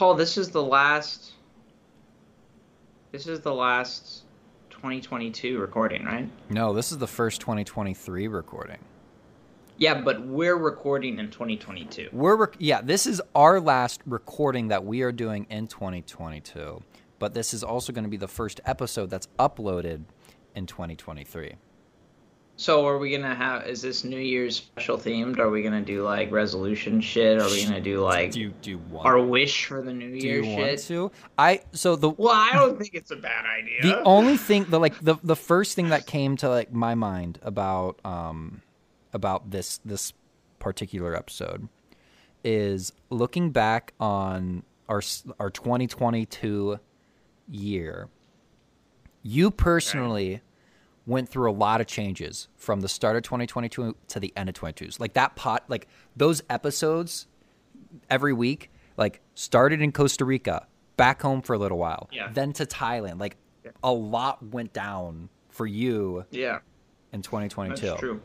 Oh, this is the last. This is the last 2022 recording, right? No, this is the first 2023 recording. Yeah, but we're recording in 2022. We're rec- yeah, this is our last recording that we are doing in 2022, but this is also going to be the first episode that's uploaded in 2023. So are we gonna have? Is this New Year's special themed? Are we gonna do like resolution shit? Are we gonna do like Do you do you want our wish for the New do Year you want shit? to? I so the Well, I don't think it's a bad idea. the only thing the like the the first thing that came to like my mind about um about this this particular episode is looking back on our our 2022 year you personally went through a lot of changes from the start of 2022 to the end of 22 like that pot like those episodes every week like started in Costa Rica back home for a little while Yeah. then to Thailand like Yeah. a lot went down for you yeah, in 2022 that's true.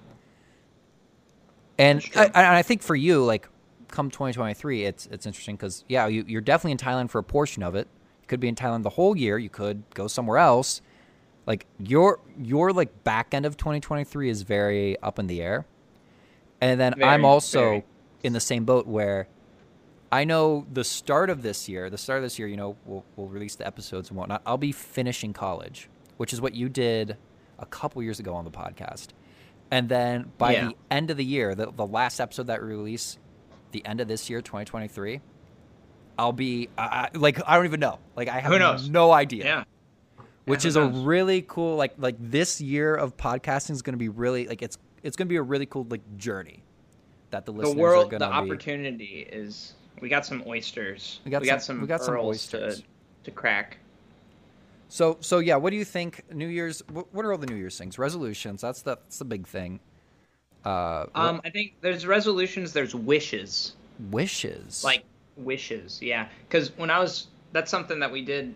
and true. I, and I think for you, like, come 2023, it's it's interesting because yeah, you, you're definitely in Thailand for a portion of it. You could be in Thailand the whole year. You could go somewhere else. Like your your like back end of 2023 is very up in the air, and then I'm also very. in the same boat where I know the start of this year. The start of this year, you know, we'll we'll release the episodes and whatnot. I'll be finishing college, which is what you did a couple years ago on the podcast. And then by Yeah. the end of the year, the, the last episode that we release, the end of this year, 2023, I'll be I, I- like I don't even know. Like I have no idea. Yeah, Which is a really cool like like this year of podcasting is going to be really like it's it's going to be a really cool like journey that the the listeners world, are going to be. opportunity is. We got some oysters. We got we some- some. we got some oysters. to to crack. So so yeah, what do you think? New Year's. What, are all the New Year's things? Resolutions. That's the, that's the big thing. Uh, Um, I think there's resolutions. There's wishes. wishes. like wishes yeah because when i was that's something that we did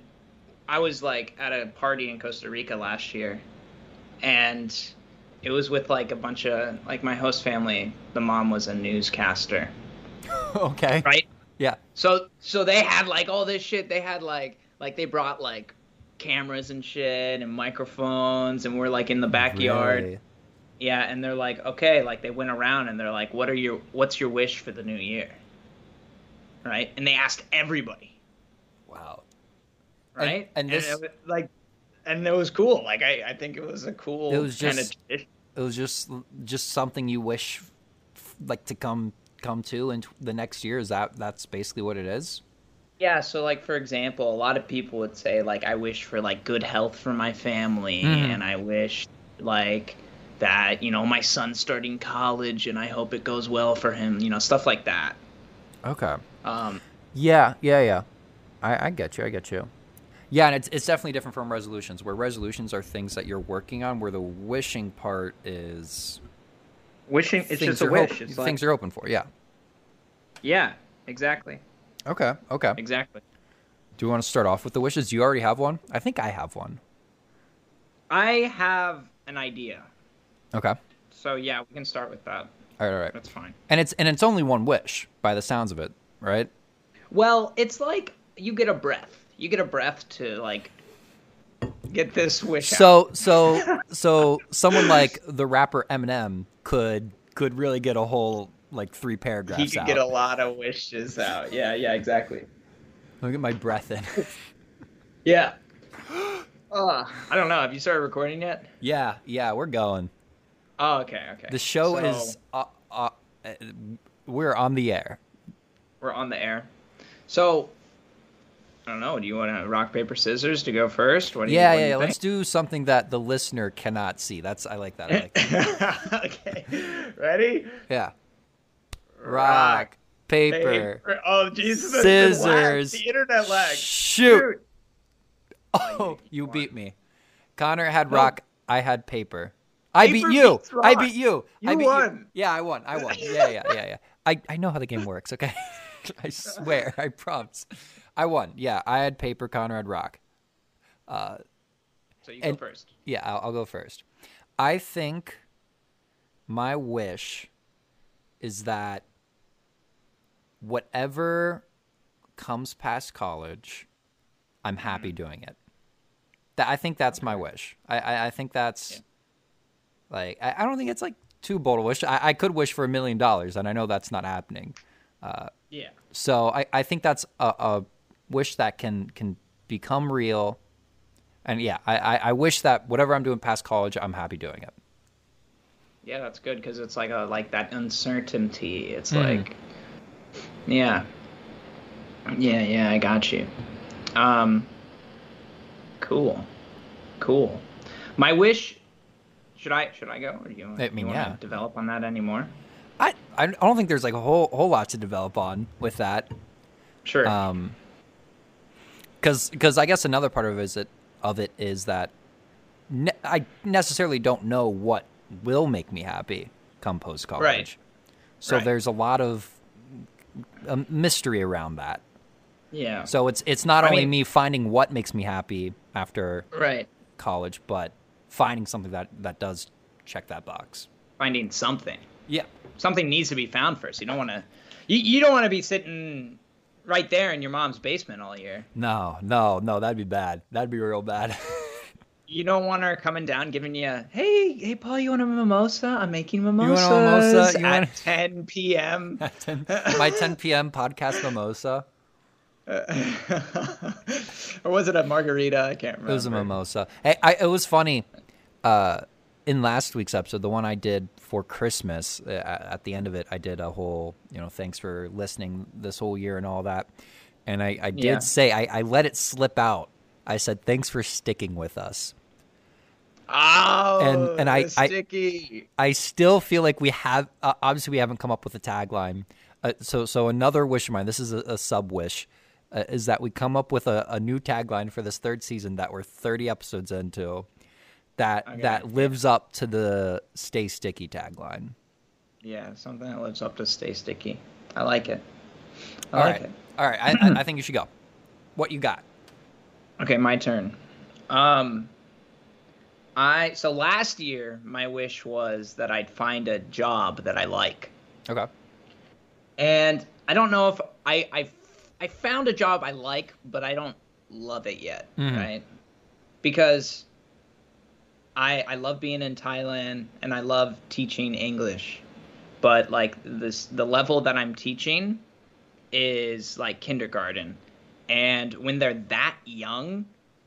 i was like at a party in costa rica last year and it was with like a bunch of like my host family the mom was a newscaster okay. right Yeah. so so they had like all this shit they had like like they brought like cameras and shit and microphones and we're like in the backyard Really? yeah and they're like okay like they went around and they're like what are your what's your wish for the new year right and they asked everybody Wow. Right and this- it was, like and it was cool like i i think it was a cool It was kind of just- It was just just something you wish like to come come to in the next year. Is that that's basically what it is? yeah so like for example a lot of people would say like i wish for like good health for my family Mhm. and i wish like that you know my son's starting college and i hope it goes well for him you know stuff like that Okay. um Yeah, yeah, yeah. I, I get you. I get you. Yeah, and it's it's definitely different from resolutions. Where resolutions are things that you're working on, where the wishing part is wishing it's just a wish it's things like you're open for. Yeah. yeah exactly Okay. Okay. exactly Do you want to start off with the wishes? Do you already have one? I think I have one. i have an idea Okay. So yeah we can start with that right. All right. that's fine And it's and it's only one wish by the sounds of it, right? Well, it's like you get a breath. You get a breath to like get this wish out. So so so someone like the rapper Eminem could could really get a whole like three paragraphs He could out. get a lot of wishes out. Yeah, yeah, exactly. Let me get my breath in. Yeah. Uh, I don't know. Have you started recording yet? yeah, yeah, we're going. Oh, okay, okay. The show So, is uh, uh, we're on the air. we're on the air. So I don't know. Do you want to rock paper scissors to go first? What do you, Yeah, what do yeah, you yeah. Let's do something that the listener cannot see. That's I like that. I like that. okay. Ready? Yeah. Rock, paper, Paper. Oh, Jesus. that's been whacked. scissors. The internet lag. Shoot. Oh, you beat me. Connor had No. rock. I had paper. I Paper beat you. I beat you. I You beat won. Yeah, I won. I won. Yeah, yeah, yeah, yeah. I, I know how the game works. Okay, I swear. I promise. I won. Yeah, I had paper. Conrad rock. Uh, so you And- go first. Yeah, I'll, I'll go first. I think my wish is that whatever comes past college, I'm happy mm-hmm. doing it. That I think that's my wish. I I, I think that's Yeah. like I, I don't think it's like too bold a wish. I, I could wish for a million dollars, and I know that's not happening. Uh, yeah. So I, I think that's a, a wish that can can become real. And yeah, I, I, I wish that whatever I'm doing past college, I'm happy doing it. Yeah, that's good because it's like a like that uncertainty. It's Mm. like, yeah, yeah, yeah. I got you. Um, cool, cool. My wish. Should I should I go or do you, I mean, you yeah. develop on that anymore? I, I don't think there's like a whole whole lot to develop on with that. Sure. Um, because because I guess another part of it is it of it is that ne- I necessarily don't know what will make me happy come post college. Right. So Right. there's a lot of um, mystery around that. yeah. So it's it's not I only mean- me finding what makes me happy after right. college, but finding something that that does check that box. Finding something. Yeah. Something needs to be found first. You don't want to. You, you don't want to be sitting right there in your mom's basement all year. No, no, no, that'd be bad. That'd be real bad. You don't want her coming down giving you, hey, hey, Paul, you want a mimosa? I'm making want a mimosas mimosa? You at want- 10 p.m. At 10, my 10 p.m. podcast mimosa. or was it a margarita? I can't remember. It was a mimosa. Hey, I, it was funny. Uh, in last week's episode, the one I did for Christmas, uh, at the end of it, I did a whole, you know, thanks for listening this whole year and all that. And I, I did Yeah. say, I, I let it slip out. I said, thanks for sticking with us. Oh, And- and I- I- I still feel like we have, uh, obviously, we haven't come up with a tagline. Uh, so, so another wish of mine, this is a, a sub wish, uh, is that we come up with a, a new tagline for this third season that we're 30 episodes into that Okay, that lives up to the stay sticky tagline. yeah, something that lives up to stay sticky. I like it. I All like right, it. all right. I, I, think you should go. What you got? Okay, my turn. Um, I so last year my wish was that I'd find a job that I like. Okay. and I don't know if I I I found a job I like, but I don't love it yet, Mhm. right? Because I I love being in Thailand and I love teaching English, but like this the level that I'm teaching is like kindergarten, and when they're that young.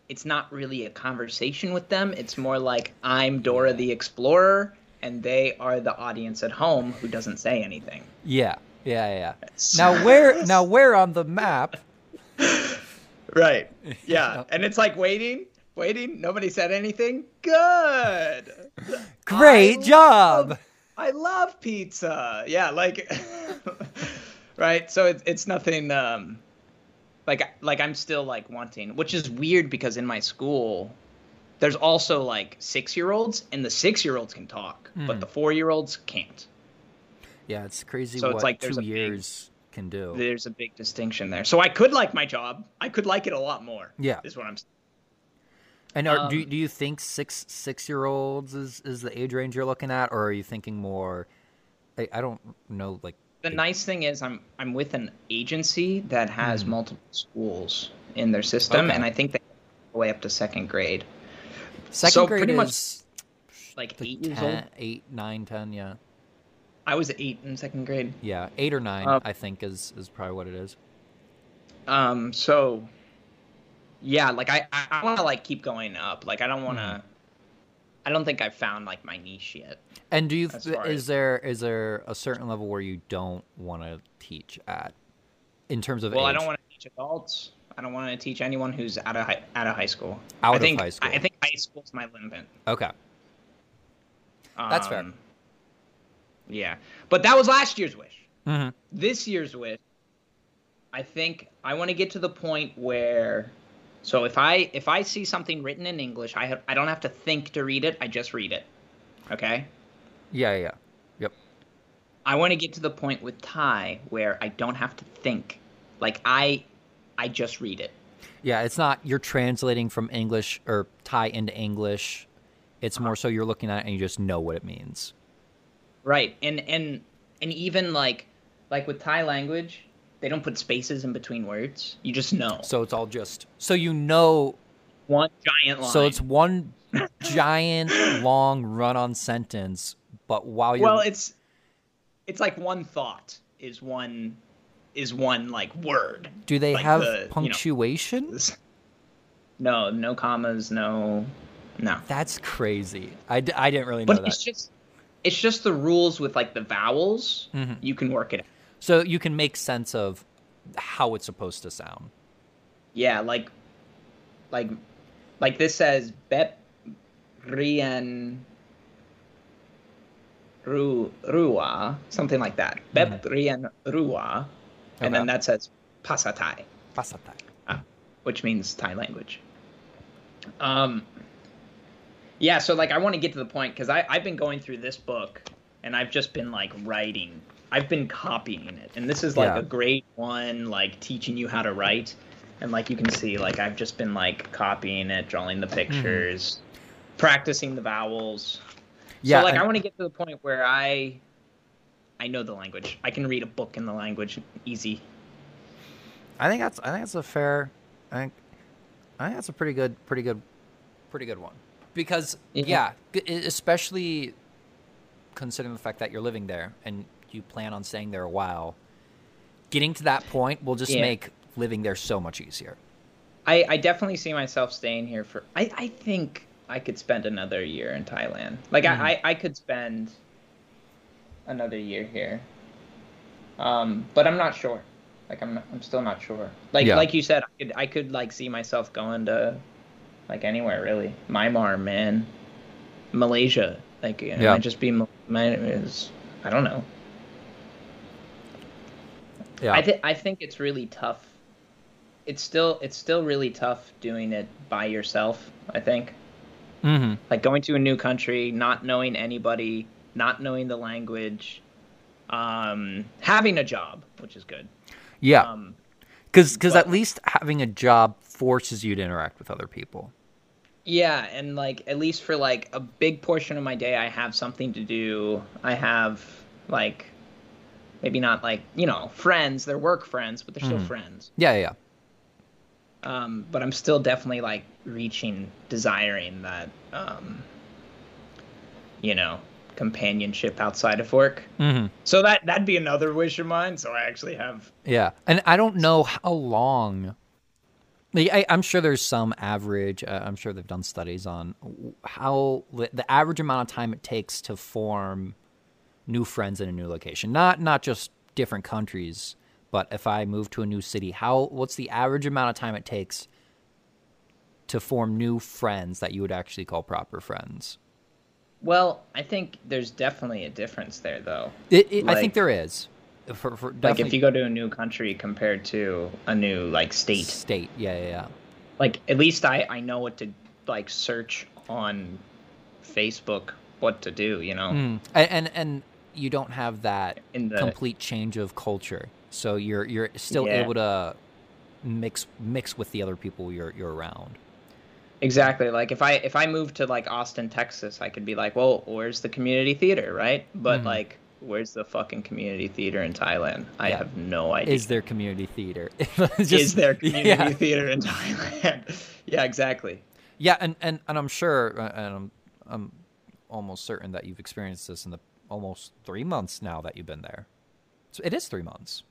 It's not really a conversation with them. It's more like I'm Dora the Explorer, and they are the audience at home who doesn't say anything. Yeah. Yeah. Yeah. Now where? Now where on the map? Right. Yeah. and it's like waiting, waiting. Nobody said anything. Good. Great I job. love- I love pizza. Yeah. Like, right. So it's it's nothing. Um, like like I'm still like wanting, which is weird because in my school, there's also like six year olds, and the six year olds can talk, but Mhm. the four year olds can't. Yeah, it's crazy So it's what like two a big- years can do. There's a big distinction there. So I could like my job. I could like it a lot more. Yeah. Is what I'm. And are, do Um, do you think six six year olds is is the age range you're looking at, or are you thinking more? I, I don't know, like The nice thing is I'm I'm with an agency that has Hmm. multiple schools in their system, Okay. and I think they go way up to second grade, second So grade pretty much is like like eight years 10, old. eight, nine, ten, yeah, I was eight in second grade. yeah, eight or nine. Uh, I think is is probably what it is. Um, so yeah, like I I, want to like keep going up. Like I don't want to. Mhm. I don't think I've found like my niche yet. And do you th- is there is there a certain level where you don't want to teach at, in terms of Well, I don't want to teach adults. I don't want to teach anyone who's out of high, out of high school. Out I of think, high school. I think high school's my limit. Okay, That's fair. Um, Yeah, but that was last year's wish. hmm This year's wish, I think I want to get to the point where, so if I if I see something written in English, I have I don't have to think to read it. I just read it. Okay. yeah, yeah, yep. I want to get to the point with Thai where I don't have to think. Like I, I just read it. Yeah, it's not you're translating from English or Thai into English. It's more so you're looking at it and you just know what it means. Right. And and and even like like with Thai language, they don't put spaces in between words. You just know. So it's all just so you know. One giant line. So it's one giant long run-on sentence, but while you're well, it's it's like one thought is one is one like word. do they like have the, you know, punctuation? No, no commas, no, no. That's crazy. I, d- I didn't really know But that. it's just it's just the rules with like the vowels. Mhm. You can work it out. So you can make sense of how it's supposed to sound. Yeah, like like like this says Bep Rien Ru Rua, something like that. Bep Rien Rua. And then that says Pasatai, Pasatai. which means Thai language. Um yeah, so like I want to get to the point because I I've been going through this book and I've just been like writing. I've been copying it, and this is like Yeah. a grade one like teaching you how to write. And like you can see, like I've just been like copying it, drawing the Mm-hmm. pictures, practicing the vowels. Yeah, so like and- I want to get to the point where I I know the language. I can read a book in the language easy. I think that's I think that's a fair. I think I think that's a pretty good, pretty good, pretty good one. Because Yeah. yeah, especially considering the fact that you're living there and you plan on staying there a while, getting to that point will just Yeah. make living there so much easier. I, I definitely see myself staying here for. I, I think I could spend another year in Thailand. Like Mhm. I, I, could spend another year here. Um, but I'm not sure. Like I'm not, I'm still not sure. Like Yeah. like you said, I could I could like see myself going to like anywhere really. Myanmar, man, Malaysia. Like it Yeah. might just be my is I don't know. Yeah, I think I think it's really tough. It's still it's still really tough doing it by yourself. I think hmm like going to a new country, not knowing anybody, not knowing the language, um, having a job, which is good. yeah, Um, because at least having a job forces you to interact with other people. yeah, and like at least for like a big portion of my day, I have something to do. I have like maybe not like you know friends, they're work friends, but they're still Mhm. friends. Yeah, yeah, yeah. um, but I'm still definitely like reaching, desiring that, um, you know, companionship outside of work. hmm So that that'd be another wish of mine. So I actually have. Yeah, and I don't know how long. Like, I, I'm sure there's some average. Uh, I'm sure they've done studies on how the average amount of time it takes to form new friends in a new location. Not not just different countries, but if I move to a new city, how what's the average amount of time it takes to form new friends that you would actually call proper friends? Well, I think there's definitely a difference there, though. It, it, I think there is. For, for Like if you go to a new country compared to a new like state, state, yeah, yeah, yeah. like at least I I know what to like search on Facebook what to do. You know. Mm. And, and and you don't have that In the- complete change of culture, so you're you're still Yeah. able to mix mix with the other people you're you're around. Exactly. Like if I if I moved to like Austin, Texas, I could be like, well, where's the community theater, right? But Mhm. like, where's the fucking community theater in Thailand? I Yeah. have no idea. Is there community theater? Just- Is there community Yeah, theater in Thailand? yeah, exactly. yeah, and, and and I'm sure, uh, and I'm I'm almost certain that you've experienced this in the almost three months now that you've been there. So it is three months.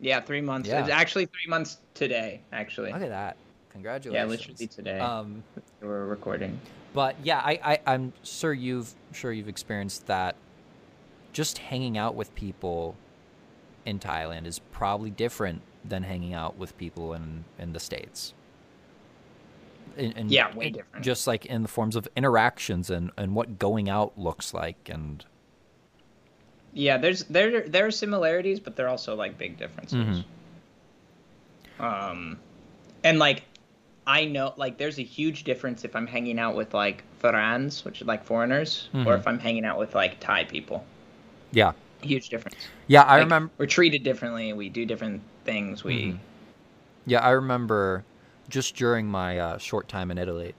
Yeah, three months. Yeah. It's actually three months today. Actually, Look at that! Congratulations. yeah, literally today Um, we're recording. But yeah, I, I I'm sure you've sure you've experienced that. Just hanging out with people in Thailand is probably different than hanging out with people in in the states. In, in- Yeah, way different. Just like in the forms of interactions and and what going out looks like and Yeah, there's there there are similarities, but there are also like big differences. Mhm. Um, and like I know like there's a huge difference if I'm hanging out with like Farangs, which is like foreigners, or Mhm. if I'm hanging out with like Thai people. yeah Huge difference. yeah I Like, remember we're treated differently. We do different things. We Mhm. Yeah, I remember just during my uh, short time in Italy.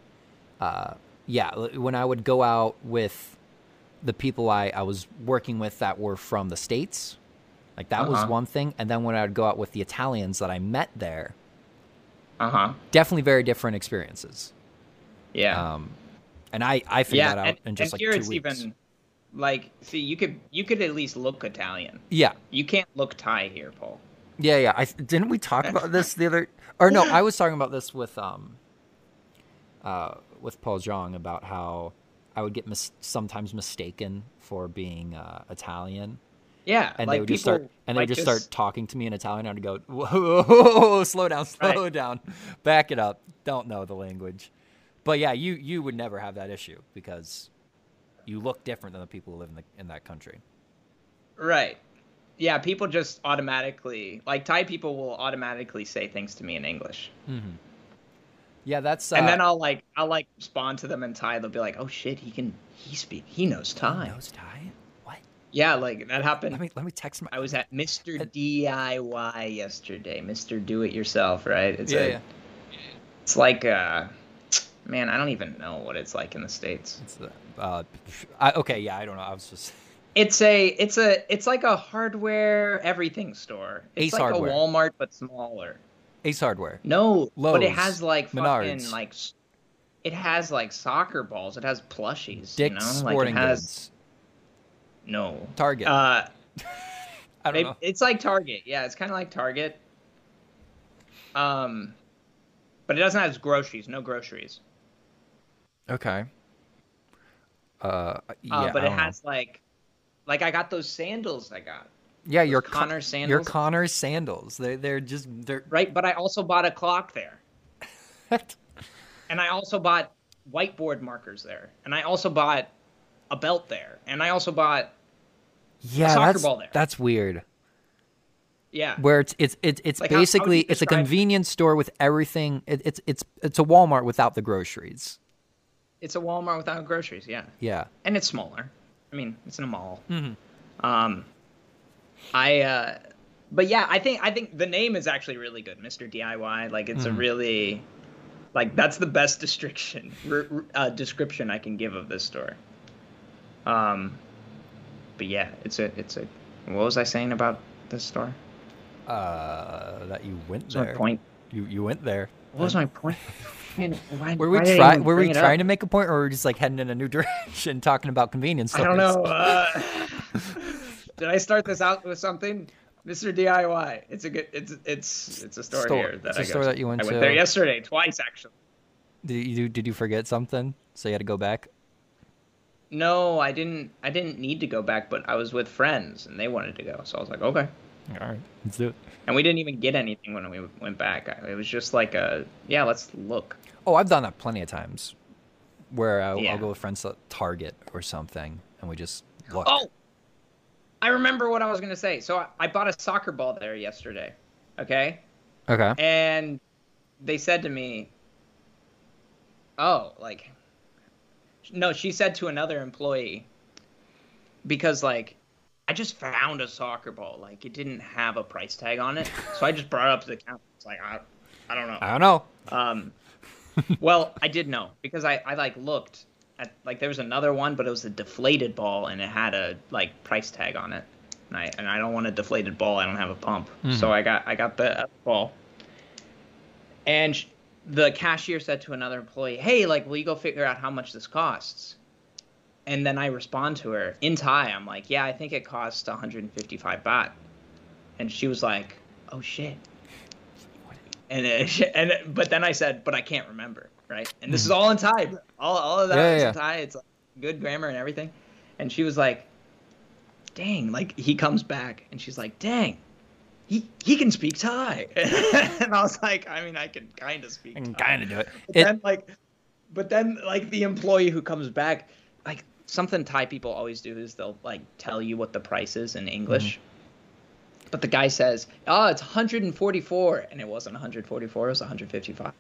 Uh, yeah, when I would go out with the people I, I was working with that were from the States, Like that was Uh-huh. one thing. And then when I would go out with the Italians that I met there, Uh huh. definitely very different experiences. Yeah. Um, and I I figured yeah. that out and, in just like here two it's weeks. even like see you could you could at least look Italian. Yeah, You can't look Thai here, Paul. yeah, yeah. I didn't we talk about this the other or no? I was talking about this with um, uh, with Paul Zhang about how I would get mis- sometimes mistaken for being uh, Italian. Yeah. and like they would just start and they just, just start talking to me in Italian. and I'd go, whoa, whoa, whoa, slow down, slow Right. down, back it up. Don't know the language, but yeah, you you would never have that issue because you look different than the people who live in the in that country. Right. Yeah, people just automatically like Thai people will automatically say things to me in English. Yeah, that's uh, and then I'll like I'll like respond to them in Thai. They'll be like, "Oh shit, he can he speak he knows Thai." nose tie. What? Yeah, like that happened. Let me let me text my. I was at Mr. DIY yesterday. Mr. Do It Yourself, right? It's yeah, a, yeah. It's like uh man, I don't even know what it's like in the states. It's, uh, uh, I, okay, yeah, I don't know. I was just It's a it's a it's like a hardware everything store. It's Ace like Hardware. a Walmart but smaller. Ace Hardware. No, but it has like fucking like it has like soccer balls. It has plushies. Dick's you know? Sporting like it has, Goods. No. Target. Uh, I don't it- know. it's like Target. Yeah, it's kind of like Target. Um, but it doesn't have groceries. No groceries. Okay. Uh, yeah, Uh, but it don't know. has like, like I got those sandals. I got yeah, your Connor Your sandals. Connors sandals. They they're just they're right, but I also bought a clock there, and I also bought whiteboard markers there, and I also bought a belt there, and I also bought yeah, soccer that's ball there. that's weird. yeah. Where it's it's it's it's Like, how- how basically it's a convenience store with everything. It, it's it's it's a Walmart without the groceries. It's a Walmart without groceries. Yeah. Yeah. and it's smaller. I mean, it's in a mall. Mhm. Um, I, uh, but yeah, I think I think the name is actually really good, Mr. DIY. Like, it's a Mhm. really, like, that's the best description uh, description I can give of this store. Um, but yeah, it's a it's a. What was I saying about this store? Uh, that you went What's my point? You you went there. What was my point? Why- Were we why did I try even were we trying to make a point, or were we just like heading in a new direction, talking about convenience I don't know. Uh, did I start this out with something? Mr. DIY. It's a good. It's it's it's a store, Store. here that It's I a store that you went I went to. there yesterday, twice actually. Did you did you forget something? So you had to go back. No, I didn't. I didn't need to go back, but I was with friends and they wanted to go, so I was like, okay. All right, let's do it. And we didn't even get anything when we went back. It was just like a yeah, let's look. Oh, I've done that plenty of times, where I'll, Yeah. I'll go with friends to Target or something, and we just look. Oh, I remember what I was gonna say. So I, I bought a soccer ball there yesterday. Okay. okay. and they said to me oh like no she said to another employee because like i just found a soccer ball like it didn't have a price tag on it so i just brought it up to the counter it's like i, I don't know I don't know. um well i did know because i i like looked at like there was another one but it was a deflated ball and it had a like price tag on it. And i and i don't want a deflated ball. I don't have a pump. Mm-hmm. So i got i got the ball. And sh- the cashier said to another employee hey like will you go figure out how much this costs? And then i respond to her in thai. I'm like yeah i think it costs 155 baht. And she was like oh shit. And it, and it- but then I said, but I can't remember, right? And this is all in Thai, all all of that. Yeah, is yeah, in Thai. It's like good grammar and everything. And she was like, "Dang!" Like he comes back, and she's like, "Dang, he he can speak Thai." and I was like, "I mean, I can kind of speak." I can kind of do it. But it then like, but then like the employee who comes back, like something Thai people always do is they'll like tell you what the price is in English. Mm-hmm. But the guy says, "Oh, it's 144," and it wasn't 144; it was 155.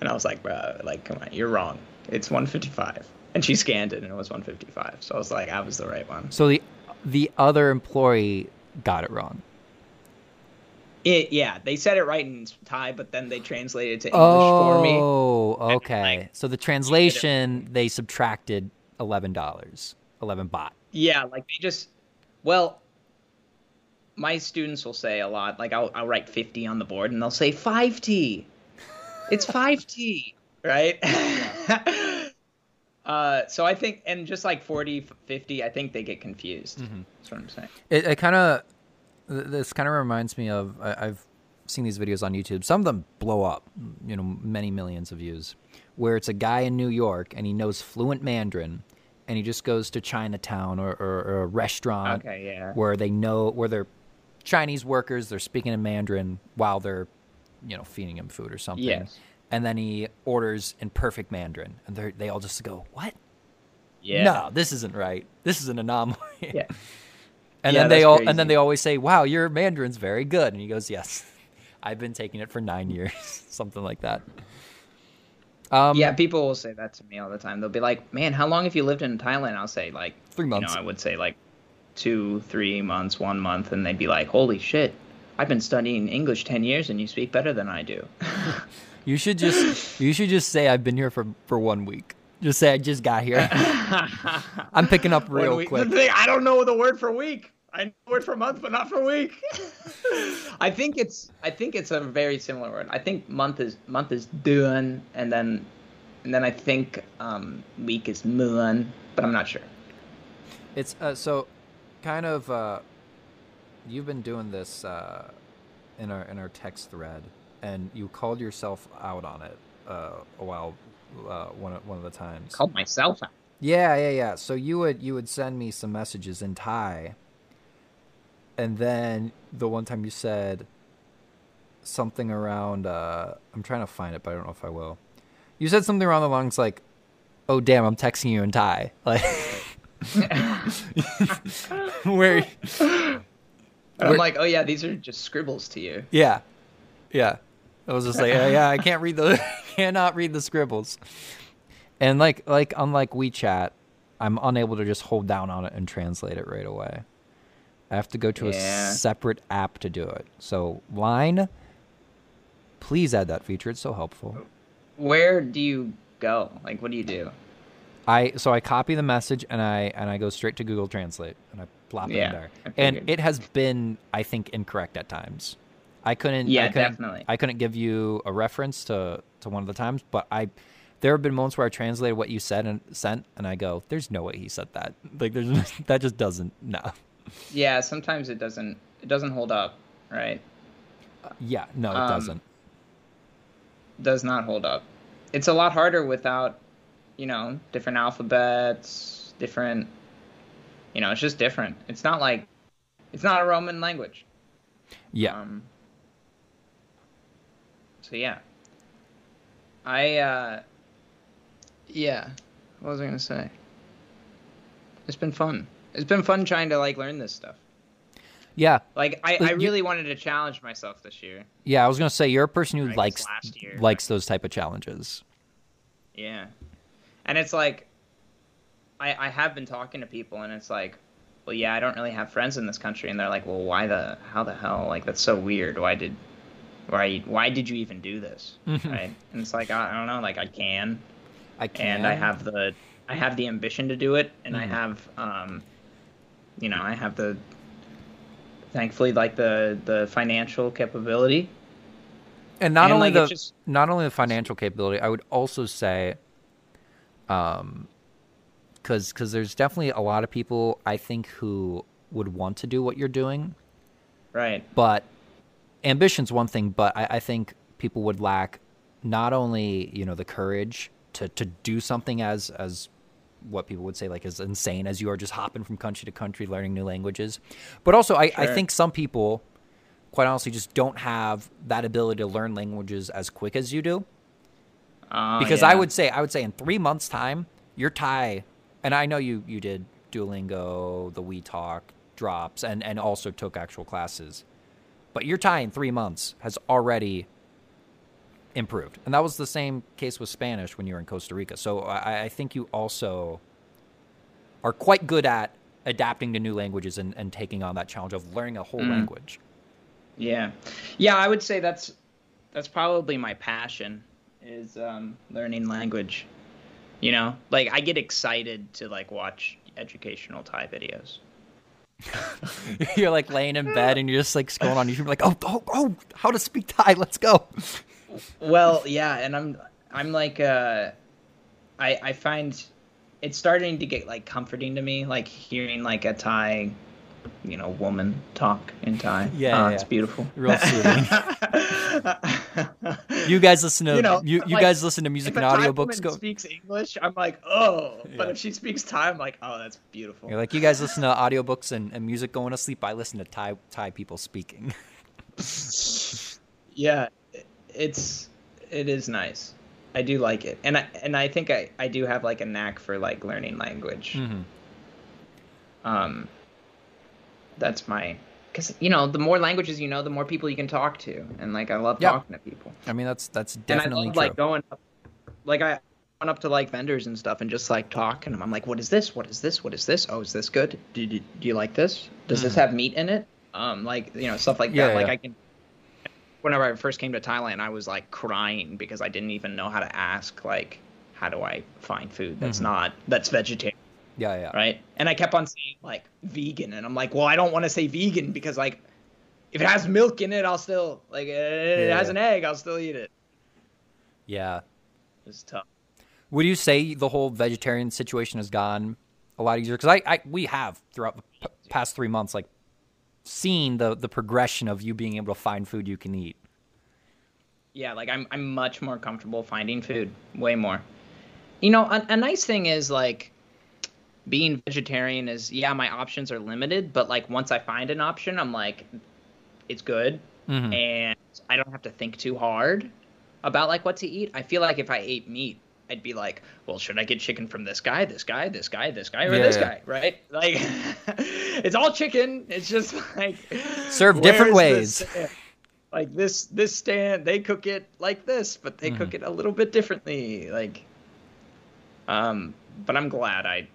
And I was like, "Bro, like, come on, you're wrong. It's 155." And she scanned it, and it was 155. So I was like, "I was the right one." so the the other employee got it wrong. It, yeah, they said it right in Thai, but then they translated it to English for me. Oh, okay. like, so the translation they subtracted eleven dollars, eleven baht. Yeah, like they just well my students will say a lot. Like I'll I'll write 50 on the board, and they'll say 5T. It's 5T, right? uh, so I think, and just like 40, 50, I think they get confused. That's what I'm saying. It, it kind of this kind of reminds me of I, I've seen these videos on YouTube. Some of them blow up, you know, many millions of views. Where it's a guy in New York and he knows fluent Mandarin, and he just goes to Chinatown or, or, or a restaurant Okay, yeah. where they know where they're Chinese workers. They're speaking in Mandarin while they're, you know, feeding him food or something. Yes. And then he orders in perfect Mandarin, and they they all just go, "What? Yeah. No, this isn't right. This is an anomaly." Yeah. And Yeah, then they all crazy. and then they always say, "Wow, your Mandarin's very good." And he goes, "Yes, I've been taking it for nine years, something like that." Um, Yeah, people will say that to me all the time. They'll be like, "Man, how long have you lived in Thailand?" I'll say like Three You months. know, I would say like two, three months, one month, and they'd be like, "Holy shit! I've been studying English ten years, and you speak better than I do." You should just you should just say I've been here for for one week. Just say I just got here. I'm picking up real week- quick. thing- I don't know the word for week. I know the word for month, but not for week. I think it's I think it's a very similar word. I think month is month is duan, and then and then I think um, week is muan, but I'm not sure. It's uh, so kind of uh, you've been doing this uh, in our in our text thread, and you called yourself out on it uh, a while uh, one of- one of the times. Called myself out. Yeah, yeah, yeah. So you would you would send me some messages in Thai, and then the one time you said something around. Uh, I'm trying to find it, but I don't know if I will. You said something around the lines like, "Oh damn, I'm texting you in Thai," like where. And I'm like, oh yeah, these are just scribbles to you. Yeah, yeah. I was just like, "Uh, yeah, I can't read the, cannot read the scribbles. And like, like unlike WeChat, I'm unable to just hold down on it and translate it right away. I have to go to Yeah. a separate app to do it. So Line, please add that feature. It's so helpful. Where do you go? Like, what do you do? I so I copy the message and I and I go straight to Google Translate and I plop it Yeah, there. And it has been, I think, incorrect at times. I couldn't. Yeah, I couldn't, definitely. I couldn't give you a reference to to one of the times, but I. There have been moments where I translated what you said and sent, and I go, "There's no way he said that. Like, there's that just doesn't. No. Yeah, sometimes it doesn't it doesn't hold up, right? Yeah, no, it Um, doesn't. Does not hold up. It's a lot harder without, you know, different alphabets, different you know, it's just different. It's not like it's not a Roman language. Yeah, Um, so yeah. I uh yeah. What was I gonna say? It's been fun. It's been fun trying to like learn this stuff. yeah, Like I, I you- really wanted to challenge myself this year. yeah. I was gonna say you're a person who I likes likes those type of challenges. Yeah. And it's like I I have been talking to people and it's like, well yeah, I don't really have friends in this country and they're like, Well why the how the hell? Like that's so weird. Why did why why did you even do this? Right? And it's like I, I don't know, like I can I can. and I have the I have the ambition to do it and I Mhm. have um you know, I have the thankfully like the the financial capability. and not and, only like, the just- not only the financial capability i would also say um because because there's definitely a lot of people i think who would want to do what you're doing Right. but ambition's one thing but i, I think people would lack not only you know the courage to to do something as as what people would say like as insane as you are just hopping from country to country learning new languages but also i, I think some people quite honestly just don't have that ability to learn languages as quick as you do Uh, because yeah. I would say I would say in three months' time, your Thai, and I know you you did Duolingo, the We Talk drops, and and also took actual classes, but your Thai in three months has already improved, and that was the same case with Spanish when you were in Costa Rica. So I, I think you also are quite good at adapting to new languages and, and taking on that challenge of learning a whole Mm. language. Yeah, yeah, I would say that's that's probably my passion is um, learning language. You know, like I get excited to like watch educational Thai videos. you're like laying in bed and you're just like scrolling on YouTube, like, oh, oh, oh, how to speak Thai? Let's go. well, yeah, and I'm I'm like uh, I I find it's starting to get like comforting to me, like hearing like a Thai, you know, woman talk in Thai. Yeah, uh, yeah. it's beautiful. Real soothing. you guys listen to You know, you, you like, guys listen to music if a and audiobooks. woman Go. speaks English, I'm like, oh. But if she speaks Thai, I'm like, oh, that's beautiful. You're like you guys listen to audiobooks and, and music going to sleep. I listen to Thai Thai people speaking. yeah, it- it's it is nice. I do like it, and I and I think I I do have like a knack for like learning language. hmm Um, that's my because you know the more languages you know, the more people you can talk to, and like I love Yeah. talking to people. I mean that's that's definitely and I love like going up, like I went up to like vendors and stuff and just like talking to them. I'm like, what is this? What is this? What is this? Oh, is this good? Do you, do you like this? Does this Mhm. have meat in it? Um, like you know stuff like Yeah, that. Like yeah. I can. Whenever I first came to Thailand, I was like crying because I didn't even know how to ask like, how do I find food that's Mhm. not that's vegetarian yeah, yeah. right? And I kept on saying like vegan, and I'm like, well, I don't want to say vegan because like, if it has milk in it, I'll still like it Yeah. has an egg, I'll still eat it. Yeah. It's tough. Would you say the whole vegetarian situation has gone a lot easier? Because I, I, we have throughout the p- past three months, like, seen the the progression of you being able to find food you can eat. Yeah, like I'm I'm much more comfortable finding food, way more. You know, a, a nice thing is like being vegetarian is yeah, my options are limited, but like once I find an option, I'm like, it's good, Mhm. and I don't have to think too hard about like what to eat. I feel like if I ate meat, I'd be like, well, should I get chicken from this guy, this guy, this guy, this guy, or Yeah, this yeah. guy, right? Like, it's all chicken. It's just like Served different ways. Like this, this stand they cook it like this, but they cook Mhm. it a little bit differently. Like, um, but I'm glad I,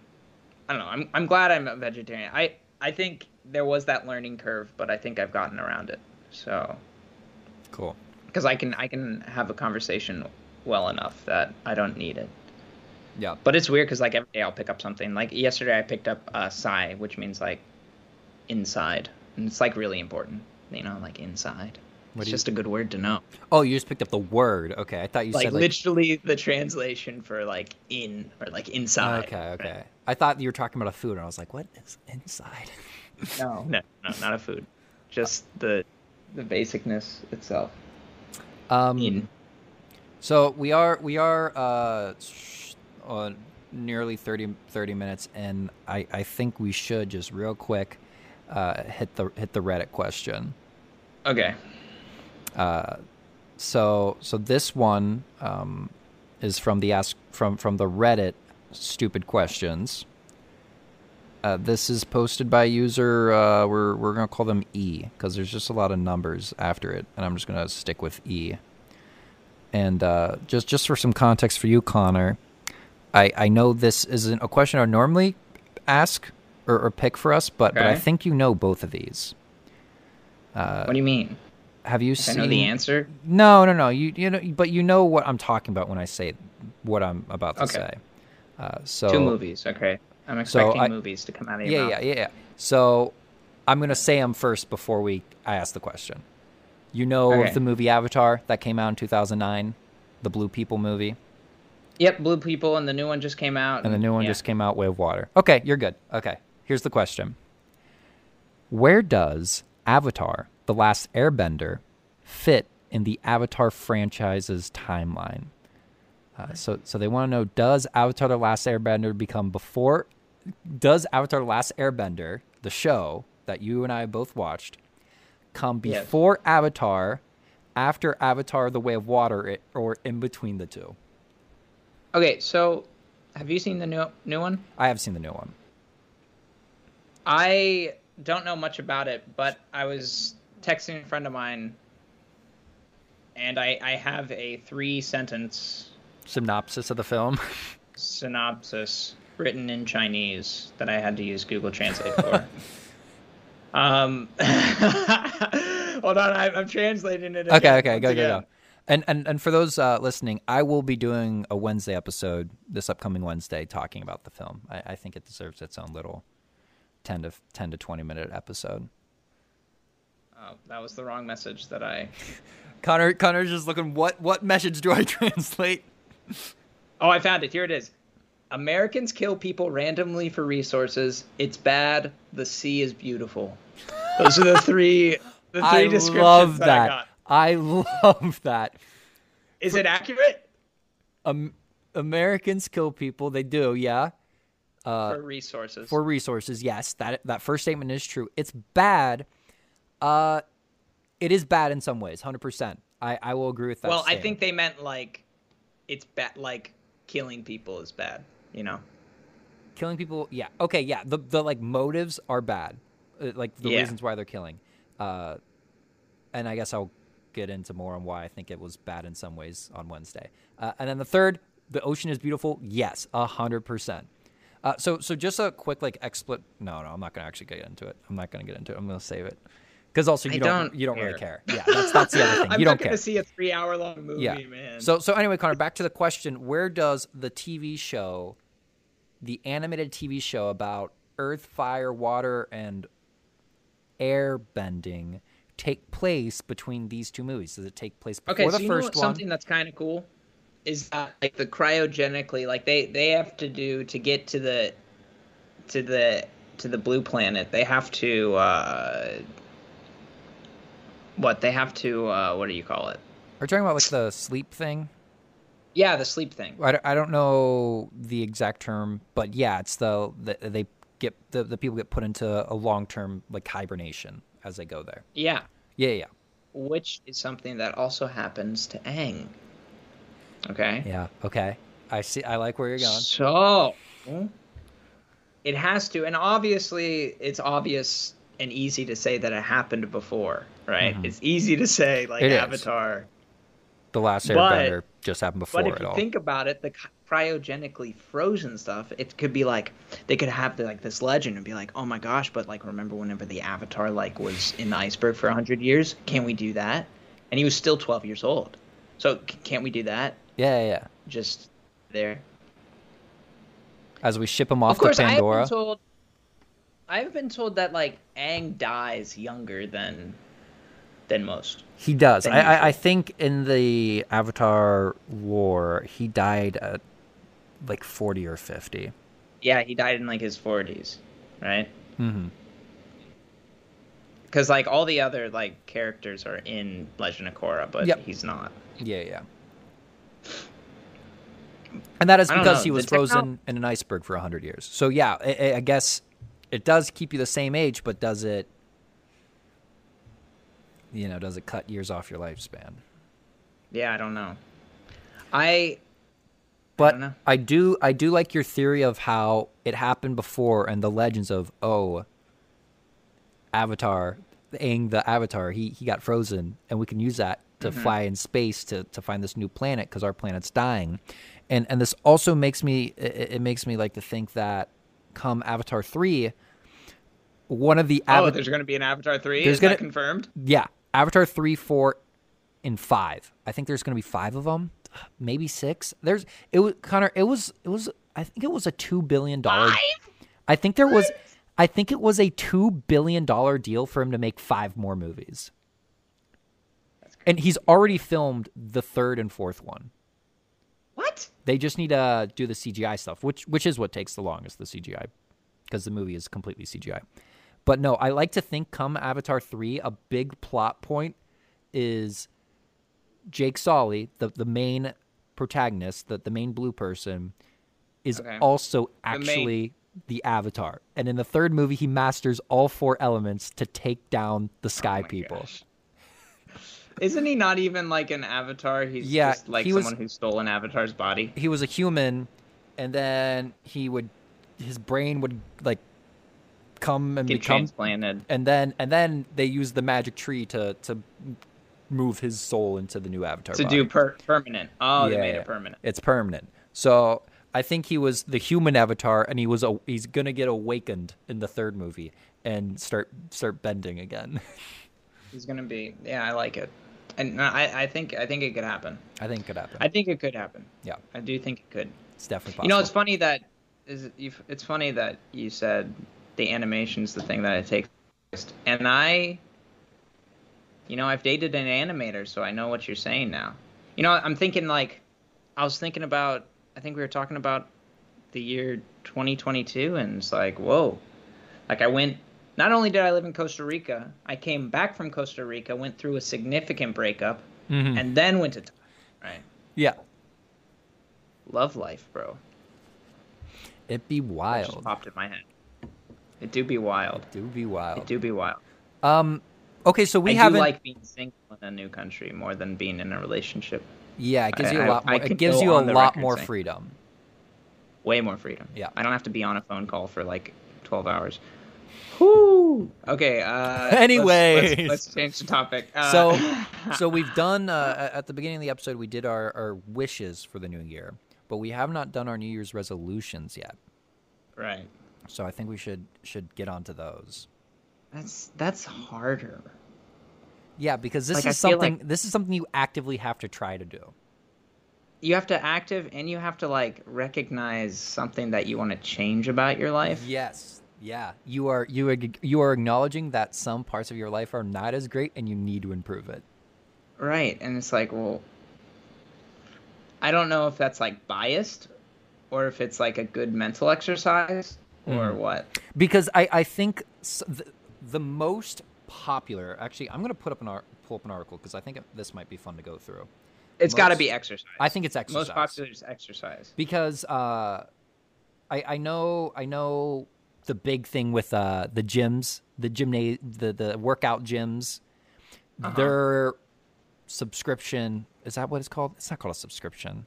I don't know. I'm I'm glad I'm a vegetarian. I I think there was that learning curve, but I think I've gotten around it. So Cool. because I can I can have a conversation well enough that I don't need it. Yeah. But it's weird because like every day I'll pick up something. Like yesterday I picked up uh, "sai," which means like inside, and it's like really important. You know, like inside. What it's do you- just a good word to know. Oh, you just picked up the word. Okay, I thought you Like, said like. literally the translation for like in or like inside. okay, okay. I thought you were talking about a food, and I was like, "What is inside?" No, no, no, not a food. Just the the basicness itself. Um, In. So we are we are uh, sh- uh nearly 30, 30 minutes, and I, I think we should just real quick uh, hit the hit the Reddit question. Okay. Uh, so so this one um, is from the ask from from the Reddit stupid questions. Uh, this is posted by user. Uh, we're we're gonna call them E because there's just a lot of numbers after it, and I'm just gonna stick with E. And uh, just just for some context for you, Connor, I I know this isn't a question I normally ask or, or pick for us, but but I think you know both of these. Uh, What do you mean? have you I seen? know the answer. No, no, no. You you know, but you know what I'm talking about when I say what I'm about to Okay. say. Uh, so Two movies. Okay. I'm So expecting I- movies to come out of your Yeah, mouth. yeah, yeah, yeah. So I'm gonna say them first before we I ask the question. You know Okay. the movie Avatar that came out in 2009, the Blue People movie, Yep, Blue People, and the new one just came out. and the new one yeah. just came out, Way of Water. Okay, you're good. Okay, here's the question: Where does Avatar: The Last Airbender fit in the Avatar franchise's timeline? Uh, so, so they want to know: Does Avatar: The Last Airbender become before? Does Avatar: The Last Airbender, the show that you and I both watched, come Yes. before Avatar, after Avatar: The Way of Water, it, or in between the two? Okay, so have you seen the new new one? I have seen the new one. I don't know much about it, but I was texting a friend of mine, and I I have a three sentence Synopsis of the film. synopsis written in Chinese that I had to use Google Translate for. um, hold on, I, I'm translating it. okay, again, okay, go, go, go. And and and for those uh, listening, I will be doing a Wednesday episode this upcoming Wednesday talking about the film. I, I think it deserves its own little 10 to 10 to 20 minute episode. Oh, that was the wrong message that I. Connor Connor's just looking what what message do I translate? Oh, I found it. Here it is. Americans kill people randomly for resources. It's bad. The sea is beautiful. Those are the three. The three I descriptions love that. that. I got. I love that. Is it accurate? Um, Americans kill people. They do, yeah. for resources. Uh, For resources, yes. That that first statement is true. It's bad. Uh, it is bad in some ways. Hundred percent. I I will agree with that. well, I think they meant like, it's bad. Like killing people is bad. You know. killing people. Yeah. Okay. Yeah. The the like motives are bad. Uh, like the Yeah. reasons why they're killing. Uh, and I guess I'll get into more on why I think it was bad in some ways on Wednesday. Uh, and then the third, the ocean is beautiful. Yes, a hundred percent. Uh, so so just a quick like explit. No, no, I'm not gonna actually get into it. I'm not gonna get into it. I'm gonna save it. Because also you I don't, don't you don't really care. care. Yeah, that's that's the other thing. I'm you not don't gonna care. see a three-hour-long movie, Yeah. man. So so anyway, Connor, back to the question: Where does the TV show, the animated TV show about earth, fire, water, and air bending, take place between these two movies? Does it take place before Okay, the so know first what, one? something that's kind of cool is that like the cryogenically, like they they have to do to get to the to the to the blue planet. They have to uh, what they have to uh, what do you call it? We're talking about like the sleep thing. Yeah, the sleep thing. I don't, I don't know the exact term, but yeah, it's the, the they get the, the people get put into a long term like hibernation as they go there. Yeah, Yeah, yeah, which is something that also happens to Aang. Okay. yeah. Okay, I see. I like where you're going. So it has to, and obviously it's obvious and easy to say that it happened before, right? Mhm. It's easy to say like It is. Avatar, The last But- Airbender just happened before but if it you all. think about it, the cryogenically frozen stuff, it could be like they could have like this legend and be like, oh my gosh, but like remember whenever the Avatar like was in the iceberg for hundred years? Can we do that? And he was still twelve years old, so can't we do that? yeah, yeah, yeah. Just there. As we ship him off of course, to Pandora. I have been told. I've been told that like Aang dies younger than than most. He does. I, I, I think in the Avatar War, he died at like 40 or 50. Yeah, he died in like his forties, right? Mm-hmm. Because like all the other like characters are in Legend of Korra, but Yep. he's not. Yeah, yeah. And that is because he was frozen in an iceberg for 100 years. So, yeah, I, I guess it does keep you the same age, but does it, you know, does it cut years off your lifespan? Yeah, I don't know. I But know. I do I do like your theory of how it happened before and the legends of oh Avatar Aang the Avatar he he got frozen and we can use that to Mm-hmm. fly in space to to find this new planet because our planet's dying. And and this also makes me it, it makes me like to think that come Avatar 3 one of the oh, there's gonna be an Avatar three. There's Is gonna- that confirmed? yeah, Avatar 3, 4 and 5. I think there's going to be 5 of them, maybe 6. There's it was Connor, it was it was I think it was a 2 billion dollar I think there was I think it was a 2 billion dollar deal for him to make 5 more movies. And he's already filmed the third and fourth one. They just need to do the CGI stuff, which which is what takes the longest, the CGI, because the movie is completely CGI. But no, I like to think come Avatar three, a big plot point is Jake Sully, the the main protagonist, the the main blue person, is Okay. also actually the Avatar. And in the third movie, he masters all four elements to take down the Sky Oh People. gosh. Isn't he not even like an avatar? He's Yeah, just like he was- someone who stole an avatar's body. he was a human and then he would his brain would like come and Get become transplanted. and then and then they used the magic tree to to move his soul into the new avatar To body. do per- permanent. Oh, they made it permanent. it's permanent so i think he was the human avatar and he was a, he's gonna get awakened in the third movie and start start bending again He's gonna be. Yeah, I like it, and I, I think I think it could happen. i think it could happen I think it could happen. yeah I do think it could. it's definitely possible You know, it's funny that is you, it's funny that you said the animation's the thing that I take. And I, you know, I've dated an animator, so I know what you're saying now. You know, I'm thinking like, I was thinking about. I think we were talking about the year 2022, and it's like, whoa, like I went. Not only did I live in Costa Rica, I came back from Costa Rica, went through a significant breakup, Mhm. and then went to. Thailand, Right, yeah, love life, bro. it'd be That just wild. popped in my head. It do be wild. It do be wild. It do be wild. Um, okay, so we haven't. do like being single in a new country more than being in a relationship. yeah, it gives you a I- lot I more. could It gives you a lot more saying- freedom. Way more freedom. Yeah. I don't have to be on a phone call for like 12 hours. Whoo! Okay. Uh, let's- let's, let's change the topic. Uh, So, so we've done uh, at the beginning of the episode. We did our, our wishes for the new year, but we have not done our New Year's resolutions yet. right. So I think we should should get onto those. That's that's harder. Yeah, because this Like, is something like- this is something you actively have to try to do. You have to active and you have to like recognize something that you want to change about your life. Yes. Yeah. You are you are you are acknowledging that some parts of your life are not as great and you need to improve it. Right. And it's like, well, I don't know if that's like biased or if it's like a good mental exercise or Mm. what. Because I I think the, the most popular actually I'm going to put up an ar- pull up an article because I think it, this might be fun to go through. It's got to be exercise. I think it's exercise. most popular is exercise. because uh, I I know I know the big thing with uh the gyms, the gymna- the the workout gyms, Uh-huh. their subscription is that what it's called? It's not called a subscription.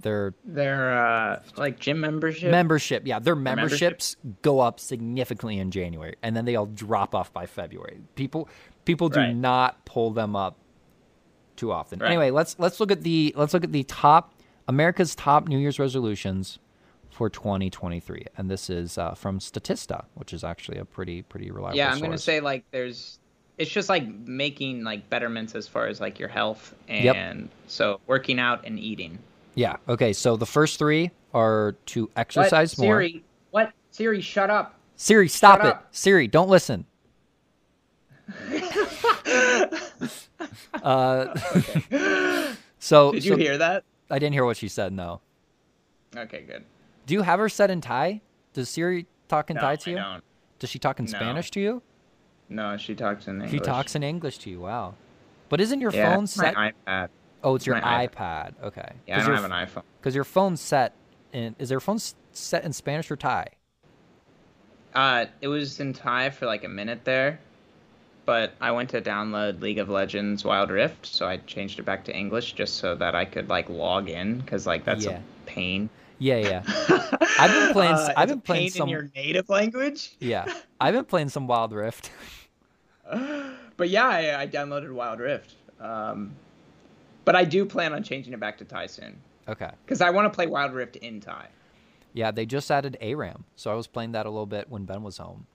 Their Their uh, like gym membership. membership, yeah, their membership? memberships go up significantly in January, and then they all drop off by February. People people do Right. not pull them up too often. Right. Anyway, let's let's look at the let's look at the top America's top New Year's resolutions for 2023, and this is uh, from Statista, which is actually a pretty pretty reliable. yeah, I'm gonna say like there's. It's just like making like betterments as far as like your health and Yep. so working out and eating. Yeah. Okay. So the first three are to What? exercise more. Siri, what? Siri, shut up. Siri, stop Shut it. up. Siri, don't listen. uh, so Did you so- hear that? I didn't hear what she said. No. Okay, good. Do you have her set in Thai? Does Siri talk in No, Thai to I you? don't. Does she talk in No. Spanish to you? No, she talks in English. She talks in English to you. Wow. But isn't your yeah, phone it's set? My iPad. oh, it's your my iPad. Okay. Yeah, I don't have an iPhone. Because your phone's set in. Is your phone set in Spanish or Thai? Uh, it was in Thai for like a minute there, but I went to download League of Legends Wild Rift, so I changed it back to English just so that I could like log in, because like that's Yeah. a pain. Yeah, yeah. I've been playing Uh, I've been playing some- in your native language. yeah. I've been playing some Wild Rift. but yeah, I, I downloaded Wild Rift. Um, but I do plan on changing it back to Thai soon, Okay. because I want to play Wild Rift in Thai. Yeah, they just added ARAM, so I was playing that a little bit when Ben was home.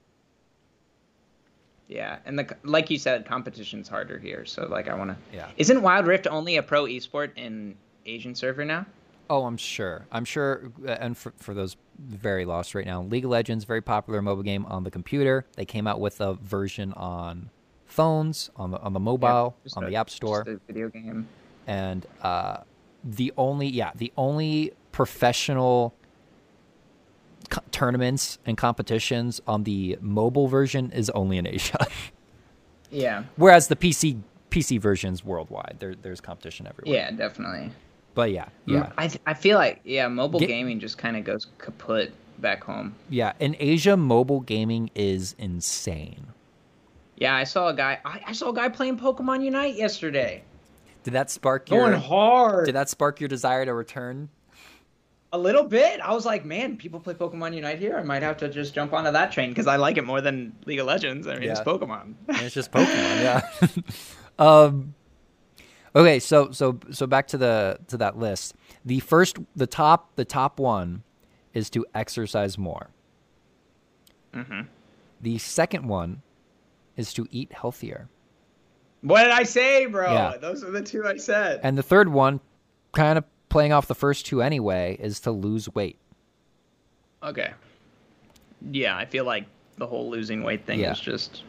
Yeah, and the like you said, competition's harder here. So like I want to. Yeah. Isn't Wild Rift only a pro esport in Asian server now? Oh, I'm sure. I'm sure. uh, And for, for those very lost right now, League of Legends, very popular mobile game on the computer. They came out with a version on phones, on the on the mobile, just on a- the App Store, video game. and uh, the only yeah the only professional co- tournaments and competitions on the mobile version is only in Asia, Yeah. whereas the PC PC versions worldwide there there's competition everywhere. Yeah, definitely. But yeah, Mm, yeah. I th- I feel like yeah, mobile Get- gaming just kind of goes kaput back home. Yeah, in Asia, mobile gaming is insane. Yeah, I saw a guy. I, I saw a guy playing Pokemon Unite yesterday. Did that spark your? Going hard. Did that spark your desire to return? A little bit. I was like, man, people play Pokemon Unite here. I might have to just jump onto that train because I like it more than League of Legends. I mean, it's Pokemon. And it's just Pokemon, yeah. um, okay, so so so back to the to that list. The first, the top, the top one is to exercise more. hmm The second one is to eat healthier, What did I say, bro? Yeah. Those are the two I said. and the third one, kind of playing off the first two anyway, is to lose weight. okay. yeah, I feel like the whole losing weight thing Yeah. is just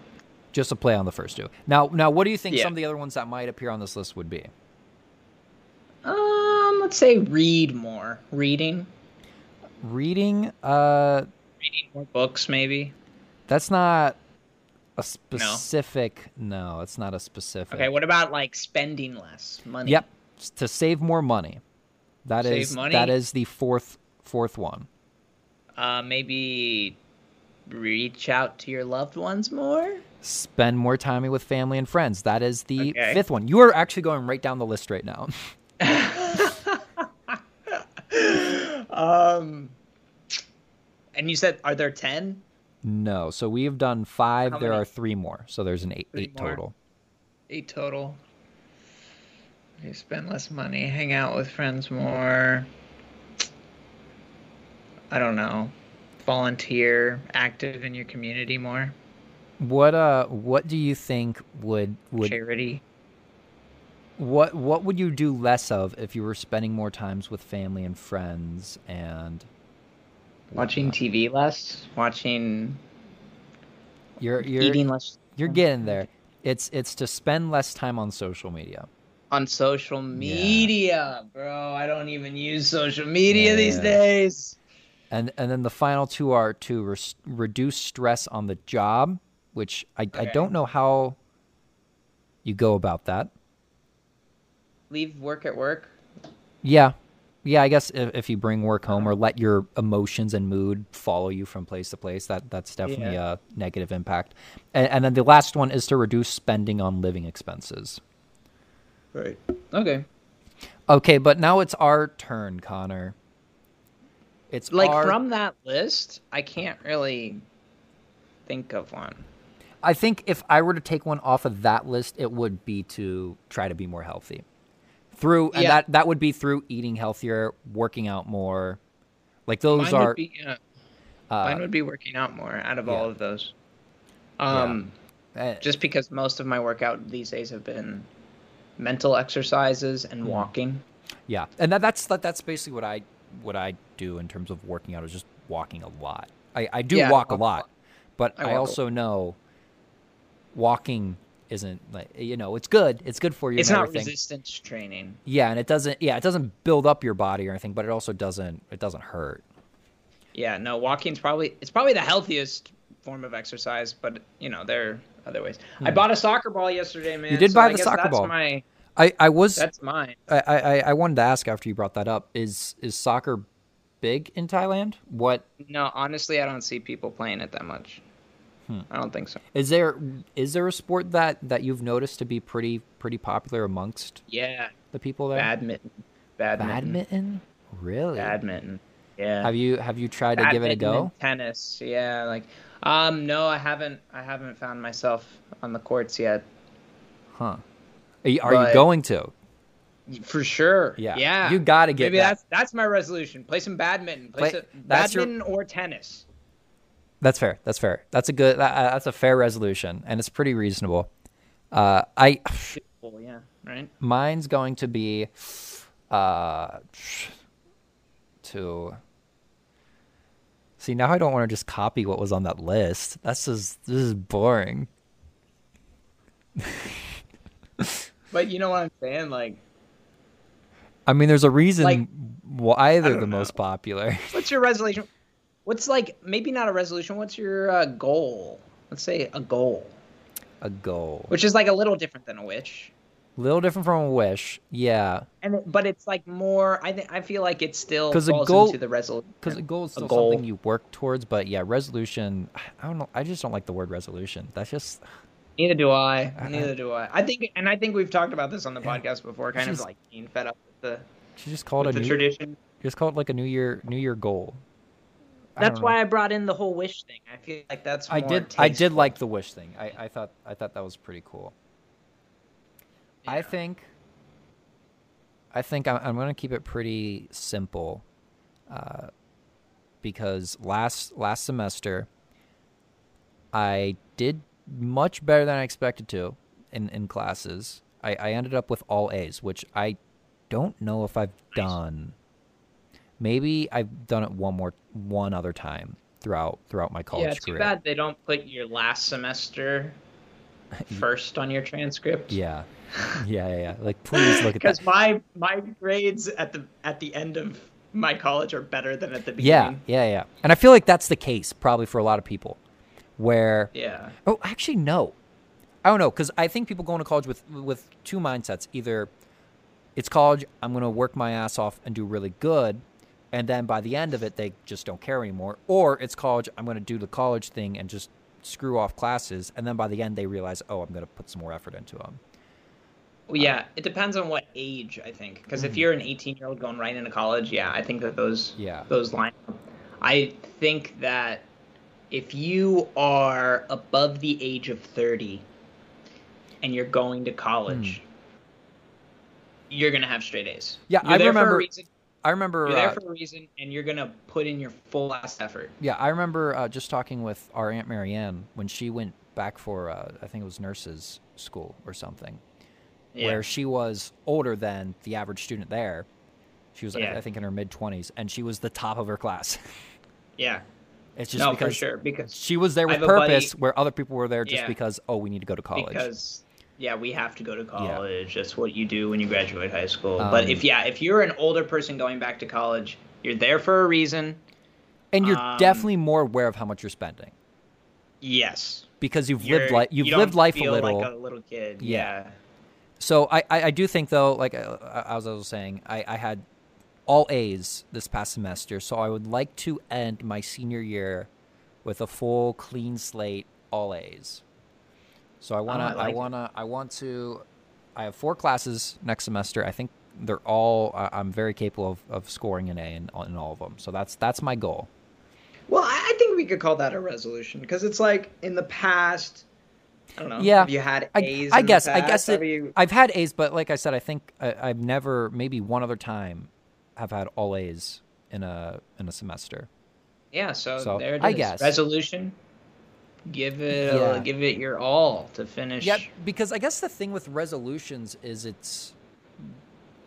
Just a play on the first two. Now, now, what do you think Yeah. some of the other ones that might appear on this list would be? um, let's say read more, reading, Reading, uh, reading more books, maybe. that's not a specific. No, it's not a specific. Okay, what about like spending less money? Yep, to save more money. That Save is money? that is the fourth fourth one. Uh, maybe reach out to your loved ones more. Spend more time with family and friends. That is the Okay. fifth one. You are actually going right down the list right now. Um, and you said, are there ten? no, so we have done five. How there many? are three more. So there's an eight Three eight more. total. Eight total. You spend less money, hang out with friends more. I don't know. Volunteer, active in your community more. What uh what do you think would would Charity. what what would you do less of if you were spending more times with family and friends and Watching TV less. Watching. you're you're eating less. you're getting there. It's it's to spend less time on social media. On social media, bro. I don't even use social media Yeah, these yeah. days. And and then the final two are to res- reduce stress on the job, which I, I don't know how you go about that. Leave work at work. Yeah. Yeah, I guess if, if you bring work home or let your emotions and mood follow you from place to place, that that's definitely Yeah. a negative impact. And, and then the last one is to reduce spending on living expenses. Right. Okay. Okay, but now it's our turn, Connor. It's Like our- from that list, I can't really think of one. I think if I were to take one off of that list, it would be to try to be more healthy. Through and Yeah. that that would be through eating healthier, working out more. Like those Mine are would be, uh, uh, mine would be working out more out of yeah. all of those. Um, eh, just because most of my workout these days have been mental exercises and Hmm. walking. Yeah, and that, that's that, that's basically what I what I do in terms of working out is just walking a lot. I, I do Yeah, walk a walk a lot, lot. but I I, also know walking isn't like you know it's good. It's good for you. It's not everything. resistance training. Yeah, and it doesn't. Yeah, it doesn't build up your body or anything, but it also doesn't. It doesn't hurt. Yeah, no, walking's probably it's probably the healthiest form of exercise, but you know there are other ways. I hmm. bought a soccer ball yesterday, man. you did so buy I the soccer that's ball. My, I I was that's mine. I I I wanted to ask after you brought that up. Is is soccer big in Thailand? What No, honestly, I don't see people playing it that much. Hmm. I don't think so. is there? Is there a sport that that you've noticed to be pretty pretty popular amongst Yeah, the people there? badminton, badminton, Badminton? Really? badminton. Yeah. Have you have you tried to give it a go? Tennis, yeah. Like, um, no, I haven't. I haven't found myself on the courts yet. Huh? Are you, are you going to? For sure. Yeah. Yeah. You gotta get Maybe that. that's that's my resolution. Play some badminton. Play, Play- some that's your- badminton or tennis. That's fair. That's fair. That's a good. That, that's a fair resolution, and it's pretty reasonable. Uh, I Well, yeah. Right. mine's going to be, uh, to. See now I don't want to just copy what was on that list. That's just this is boring. But you know what I'm saying? Like, I mean, there's a reason Like, why they're the know. most popular. what's your resolution? What's like maybe not a resolution? What's your uh, goal? Let's say a goal, a goal. which is like a little different than a wish. little different from a wish. Yeah, And but it's like more. I think I feel like it still 'Cause a goal- into the resolution. because a goal is still goal. something you work towards. But yeah, resolution. I don't know. I just don't like the word resolution. That's just Neither do I. Neither do I. I think, and I think we've talked about this on the podcast before. Kind Just- of like being fed up with the She just called it a the new. tradition. Just call it like a new year new year goal. That's why I brought in the whole wish thing. I feel like that's. I did. I did like the wish thing. I, I thought I thought that was pretty cool. I think. I think I'm, I'm going to keep it pretty simple, uh, because last last semester, I did much better than I expected to in in classes. I, I ended up with all A's, which I don't know if I've done. Maybe I've done it one more one other time, throughout throughout my college yeah, too career. bad they don't put your last semester first on your transcript. Yeah. Yeah, yeah, yeah. Like please look at that. Because my my grades at the at the end of my college are better than at the Yeah, beginning. yeah, yeah. And I feel like that's the case probably for a lot of people where Yeah. Oh, actually no. I don't know cuz I think people go into college with with two mindsets. Either it's college, I'm going to work my ass off and do really good, and then by the end of it they just don't care anymore, or it's college, I'm going to do the college thing and just screw off classes, and then by the end they realize, "Oh, I'm going to put some more effort into them." Well, yeah, it depends on what age I think. Because Mm. if you're an 18 year old going right into college, yeah, I think that those Yeah. those line. up. I think that if you are above the age of 30 and you're going to college, you're gonna have straight A's. Yeah, You're I remember-. I remember You're there uh, for a reason, and you're gonna put in your full ass effort. Yeah, I remember uh, just talking with our aunt Marianne when she went back for uh, I think it was nurses school or something, Yeah. where she was older than the average student there. She was, I- Yeah. I think, in her mid twenties, and she was the top of her class. yeah. It's just No, because for sure. Because she was there with a buddy- purpose, where other people were there just Yeah. because oh, we need to go to college. because yeah we have to go to college that's what you do when you graduate high school but Um, if yeah if you're an older person going back to college you're there for a reason and you're um, definitely more aware of how much you're spending yes because you've You're- lived life. You've you lived life a little. like a little kid Yeah. yeah, So I, I, I do think though, like uh, as I was saying, I, I had all A's this past semester, so I would like to end my senior year with a full clean slate, all A's. So I wanna, Oh, I like I wanna, I want to. I have four classes next semester. I think they're all. I- I'm very capable of, of scoring an A in, in all of them. So that's that's my goal. well I, I think we could call that a resolution because it's like in the past i don't know Yeah. have you had I, a's I in the guess I past? guess it, you- I've had A's, but like I said, I think I, I've never, maybe one other time, have had all A's in a in a semester. yeah so, so, there it is I guess. resolution give it uh, Yeah. give it your all to finish Yeah, because I guess the thing with resolutions is it's.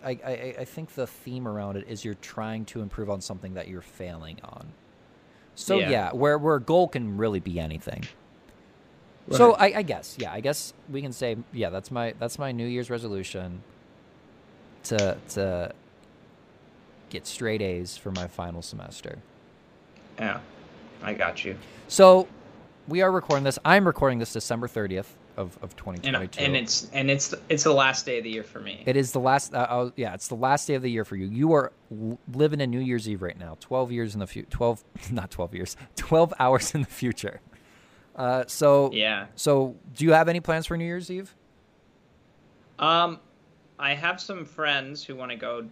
I, I, I think the theme around it is you're trying to improve on something that you're failing on. So yeah, Yeah. where where a goal can really be anything. So I, I guess yeah, I guess we can say yeah, that's my that's my New Year's resolution. To to get straight A's for my final semester. yeah i got you So we are recording this. I'm recording this December 30th of, of and, 2022. and it's and it's it's the last day of the year for me It is the last. Uh, uh, yeah, it's the last day of the year for you. You are living in New Year's Eve right now. Twelve years in the future. Twelve, not twelve years. Twelve hours in the future. Uh, so yeah So, do you have any plans for New Year's Eve? Um, I have some friends who want to go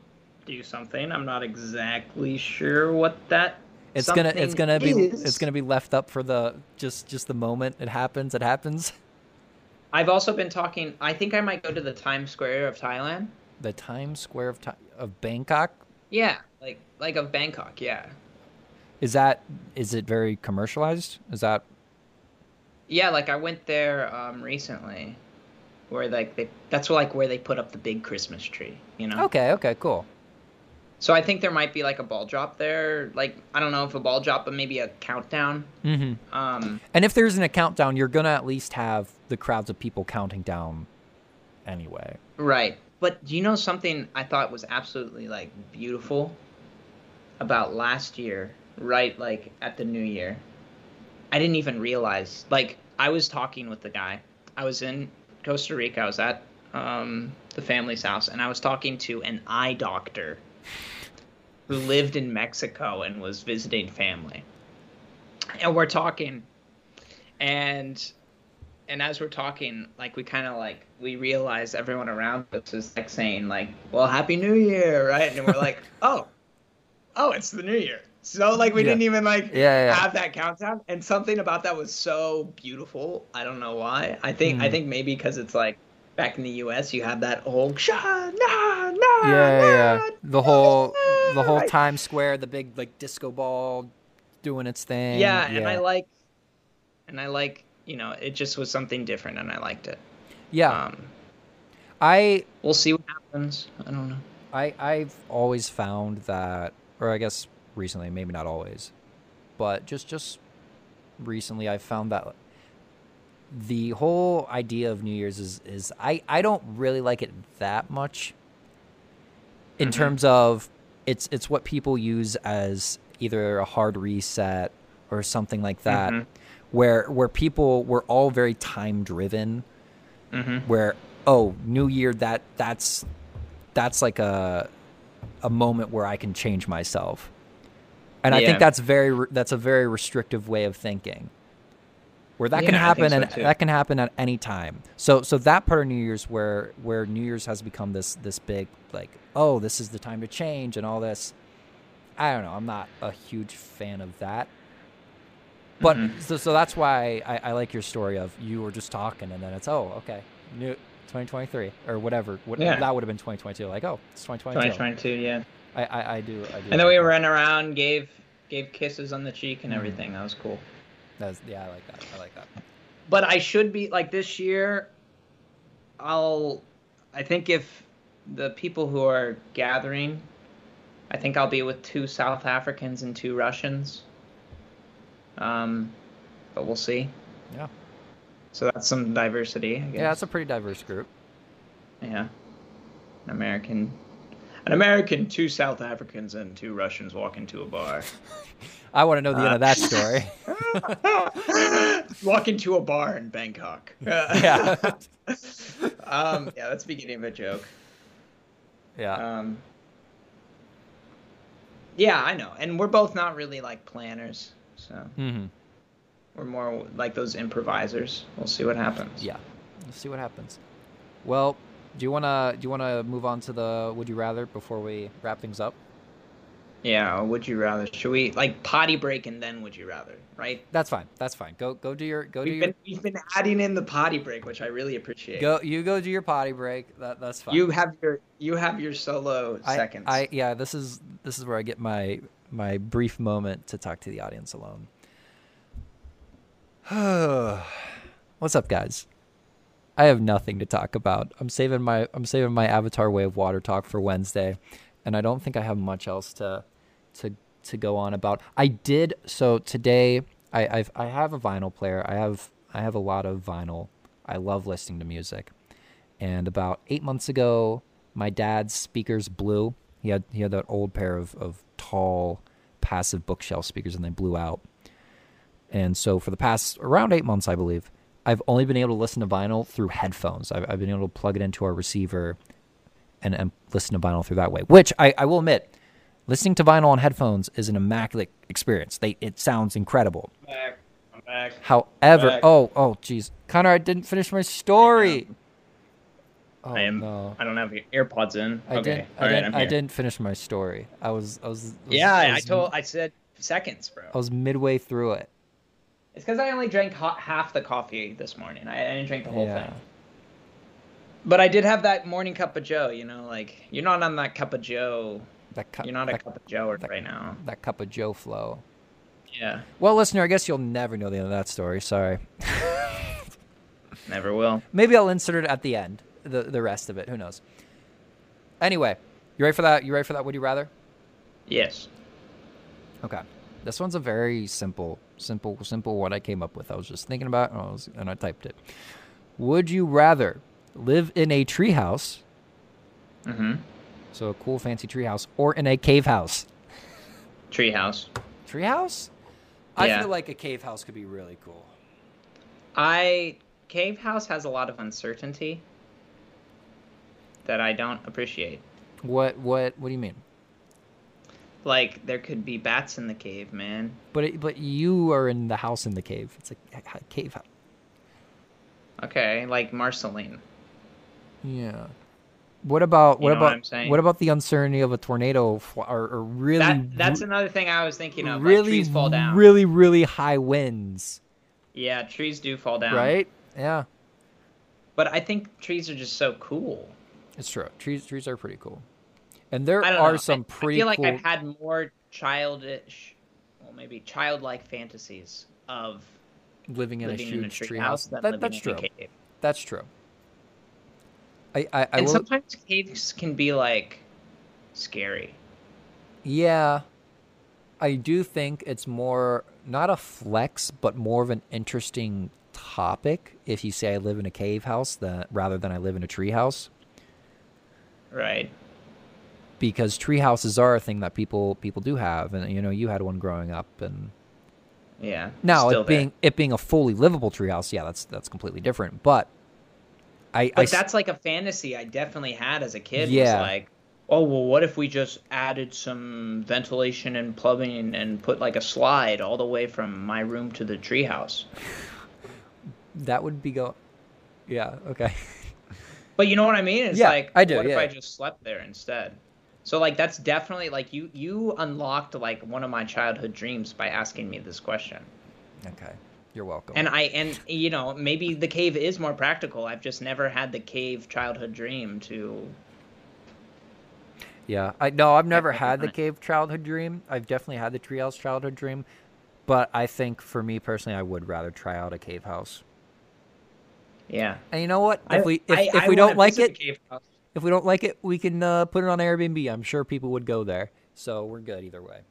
do something. I'm not exactly sure what that. It's gonna. It's gonna be. is. It's gonna be left up for the just just the moment it happens. It happens. I've also been talking. I think I might go to the Times Square of Thailand. The Times Square of Ti of Bangkok. Yeah, like like of Bangkok. Yeah, Is that? Is it very commercialized? Is that? yeah. Like I went there um, recently, where like they that's like where they put up the big Christmas tree. You know. Okay. Okay. Cool. So I think there might be like a ball drop there. Like I don't know if a ball drop, but maybe a countdown. hmm Um, And if there's an a countdown, you're gonna at least have the crowds of people counting down, anyway. Right. But do you know something I thought was absolutely like beautiful about last year, right like at the new year? I didn't even realize. Like I was talking with the guy. I was in Costa Rica. I was at um, the family's house and I was talking to an eye doctor who lived in Mexico and was visiting family. And we're talking and and as we're talking, like we kind of like we realize everyone around us is like saying like, "Well, Happy New Year," right? And we're like, "Oh, oh, it's the New Year." So like we Yeah. didn't even like Yeah, yeah. have that countdown, and something about that was so beautiful. I don't know why. I think I Hmm. think maybe because it's like back in the U.S. you have that whole sha nah, nah, yeah, yeah, yeah. The whole the whole right? Times Square, the big like disco ball doing its thing. Yeah, and I like, and I like, you know, it just was something different, and I liked it. yeah. Um, I we'll see what happens. I don't know. I I've always found that, or I guess recently, maybe not always, but just just recently I found that the whole idea of New Year's is is I I don't really like it that much in Mhm. terms of it's it's what people use as either a hard reset or something like that Mhm. where where people were all very time driven Mm-hmm. where oh new year that that's that's like a a moment where i can change myself and i think that's very that's a very restrictive way of thinking where that can Yeah, think happen and that can happen at any time so so that part of new year's where where new year's has become this this big like oh this is the time to change and all this i don't know i'm not a huge fan of that but Mhm. so, so that's why I, I like your story of you were just talking and then it's oh okay new 2023 or whatever what, Yeah. that would have been 2022 like oh it's 2022 2022, yeah. I, I I do I do And then we ran around, gave gave kisses on the cheek and Mhm. everything. That was cool. Yeah I like that I like that But I should be like this year. I'll. I think if the people who are gathering, I think I'll be with two South Africans and two Russians. Um, but we'll see. yeah So that's some diversity. I guess. yeah that's a pretty diverse group Yeah. American. An American, two South Africans, and two Russians walk into a bar. I want to know the end of that Uh, story walk into a bar in Bangkok. Yeah. um, yeah, that's the beginning of a joke. yeah Um, yeah, I know. And we're both not really like planners. So hmm we're more like those improvisers. We'll see what happens. yeah let's see what happens well do you want to do you want to move on to the would you rather before we wrap things up Yeah, would you rather? Should we like potty break and then would you rather? Right? that's fine that's fine go go do your go do We've your been we've been adding in the potty break, which I really appreciate. go you go do your potty break that that's fine You have your you have your solo I, seconds. I yeah, this is this is where I get my my brief moment to talk to the audience alone. What's up, guys? I have nothing to talk about. I'm saving my I'm saving my Avatar Way of Water talk for Wednesday, and I don't think I have much else to to to go on about. I did so today. I I've, I have a vinyl player. I have I have a lot of vinyl. I love listening to music. And about eight months ago, my dad's speakers blew. He had he had that old pair of, of tall passive bookshelf speakers and they blew out. And so for the past around eight months, I believe, I've only been able to listen to vinyl through headphones. I've, I've been able to plug it into our receiver and, and listen to vinyl through that way. Which I, I will admit, listening to vinyl on headphones is an immaculate experience. They it sounds incredible. I'm back. I'm back. However, Back. oh oh jeez, Connor, I didn't finish my story. Oh, I am. no. I don't have AirPods in. I okay. didn't. I All right, didn't. I'm I didn't finish my story. I was. I was. Was Yeah, I, I, told. I said seconds, bro. I was midway through it. It's because I only drank ha- half the coffee this morning. I, I didn't drink the whole Yeah. thing. But I did have that morning cup of Joe. You know, like you're not on that cup of Joe. That cup. You're not a that, cup of Joe that- right now. that cup of Joe flow. Yeah, Well, listener, I guess you'll never know the end of that story. Sorry. never will. Maybe I'll insert it at the end. The the rest of it. Who knows? Anyway, you ready for that? You ready for that? Would you rather? Yes. Okay. This one's a very simple, simple, simple one I came up with. I was just thinking about it and I, was, and I typed it. Would you rather live in a treehouse, Mm-hmm. so a cool fancy treehouse, or in a cave house? Treehouse. Treehouse? I Yeah. feel like a cave house could be really cool. I cave house has a lot of uncertainty that I don't appreciate. What what what do you mean? Like there could be bats in the cave, man. But it, but you are in the house in the cave. It's a, a cave house. Okay, like Marceline. Yeah. What about You what know what about saying? what about the uncertainty of a tornado fl- or, or really That that's re- another thing I was thinking of. really like trees fall down. really really high winds, Yeah, trees do fall down. right? Yeah. But I think trees are just so cool. It's true. Trees trees are pretty cool. And there are know. some I, pretty I feel like cool I've had more childish, well, maybe childlike fantasies of living in living a in a huge tree tree house house. That, that's true. That's true. I I, I and will sometimes caves can be like scary. Yeah. I do think it's more not a flex, but more of an interesting topic if you say I live in a cave house that rather than I live in a tree house. Right. Because tree houses are a thing that people people do have, and you know you had one growing up, and Yeah. now it being there. it being a fully livable treehouse, yeah, that's that's completely different. But I, I But s- that's like a fantasy I definitely had as a kid. Yeah. Like, oh well, what if we just added some ventilation and plumbing and put like a slide all the way from my room to the treehouse? that would be go, yeah, okay, But you know what I mean? It's Yeah, like, I do, what if. I just slept there instead? So like that's definitely like you you unlocked like one of my childhood dreams by asking me this question. okay, you're welcome. And I and you know maybe the cave is more practical. I've just never had the cave childhood dream to. Yeah, I no, I've never had the cave childhood dream. I've definitely had the treehouse childhood dream, but I think for me personally, I would rather try out a cave house. Yeah. And you know what? I- If we if, I- if we don't like it, cave house. If we don't like it, we can uh, put it on Airbnb. I'm sure people would go there, so we're good either way.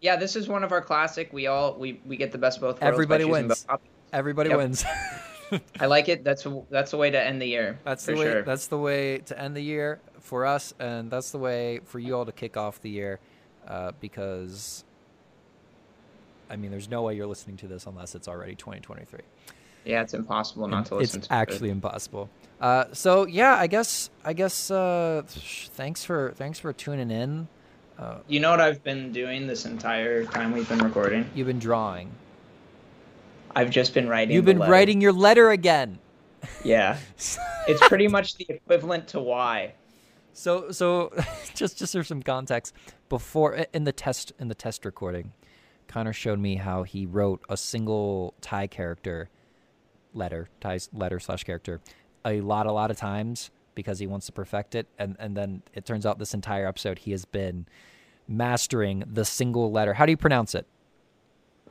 Yeah, this is one of our classic. We all we, we get the best of both worlds. Everybody wins. both. Everybody Yep. wins. I like it. That's that's the way to end the year. that's the way. sure. That's the way to end the year for us, and that's the way for you all to kick off the year, uh, because. I mean, there's no way you're listening to this unless it's already 2023. yeah, it's impossible not to listen it's to. it. actually impossible. Uh, so yeah, I guess I guess uh, thanks for thanks for tuning in. Uh, You know what I've been doing this entire time we've been recording? you've been drawing. I've just been writing. You've been writing your letter again. Yeah, it's pretty much the equivalent to why. so so just just for some context, before in the test in the test recording, Connor showed me how he wrote a single Thai character letter, Ty's letter slash character, a lot a lot of times because he wants to perfect it, and and then it turns out this entire episode he has been mastering the single letter. How do you pronounce it?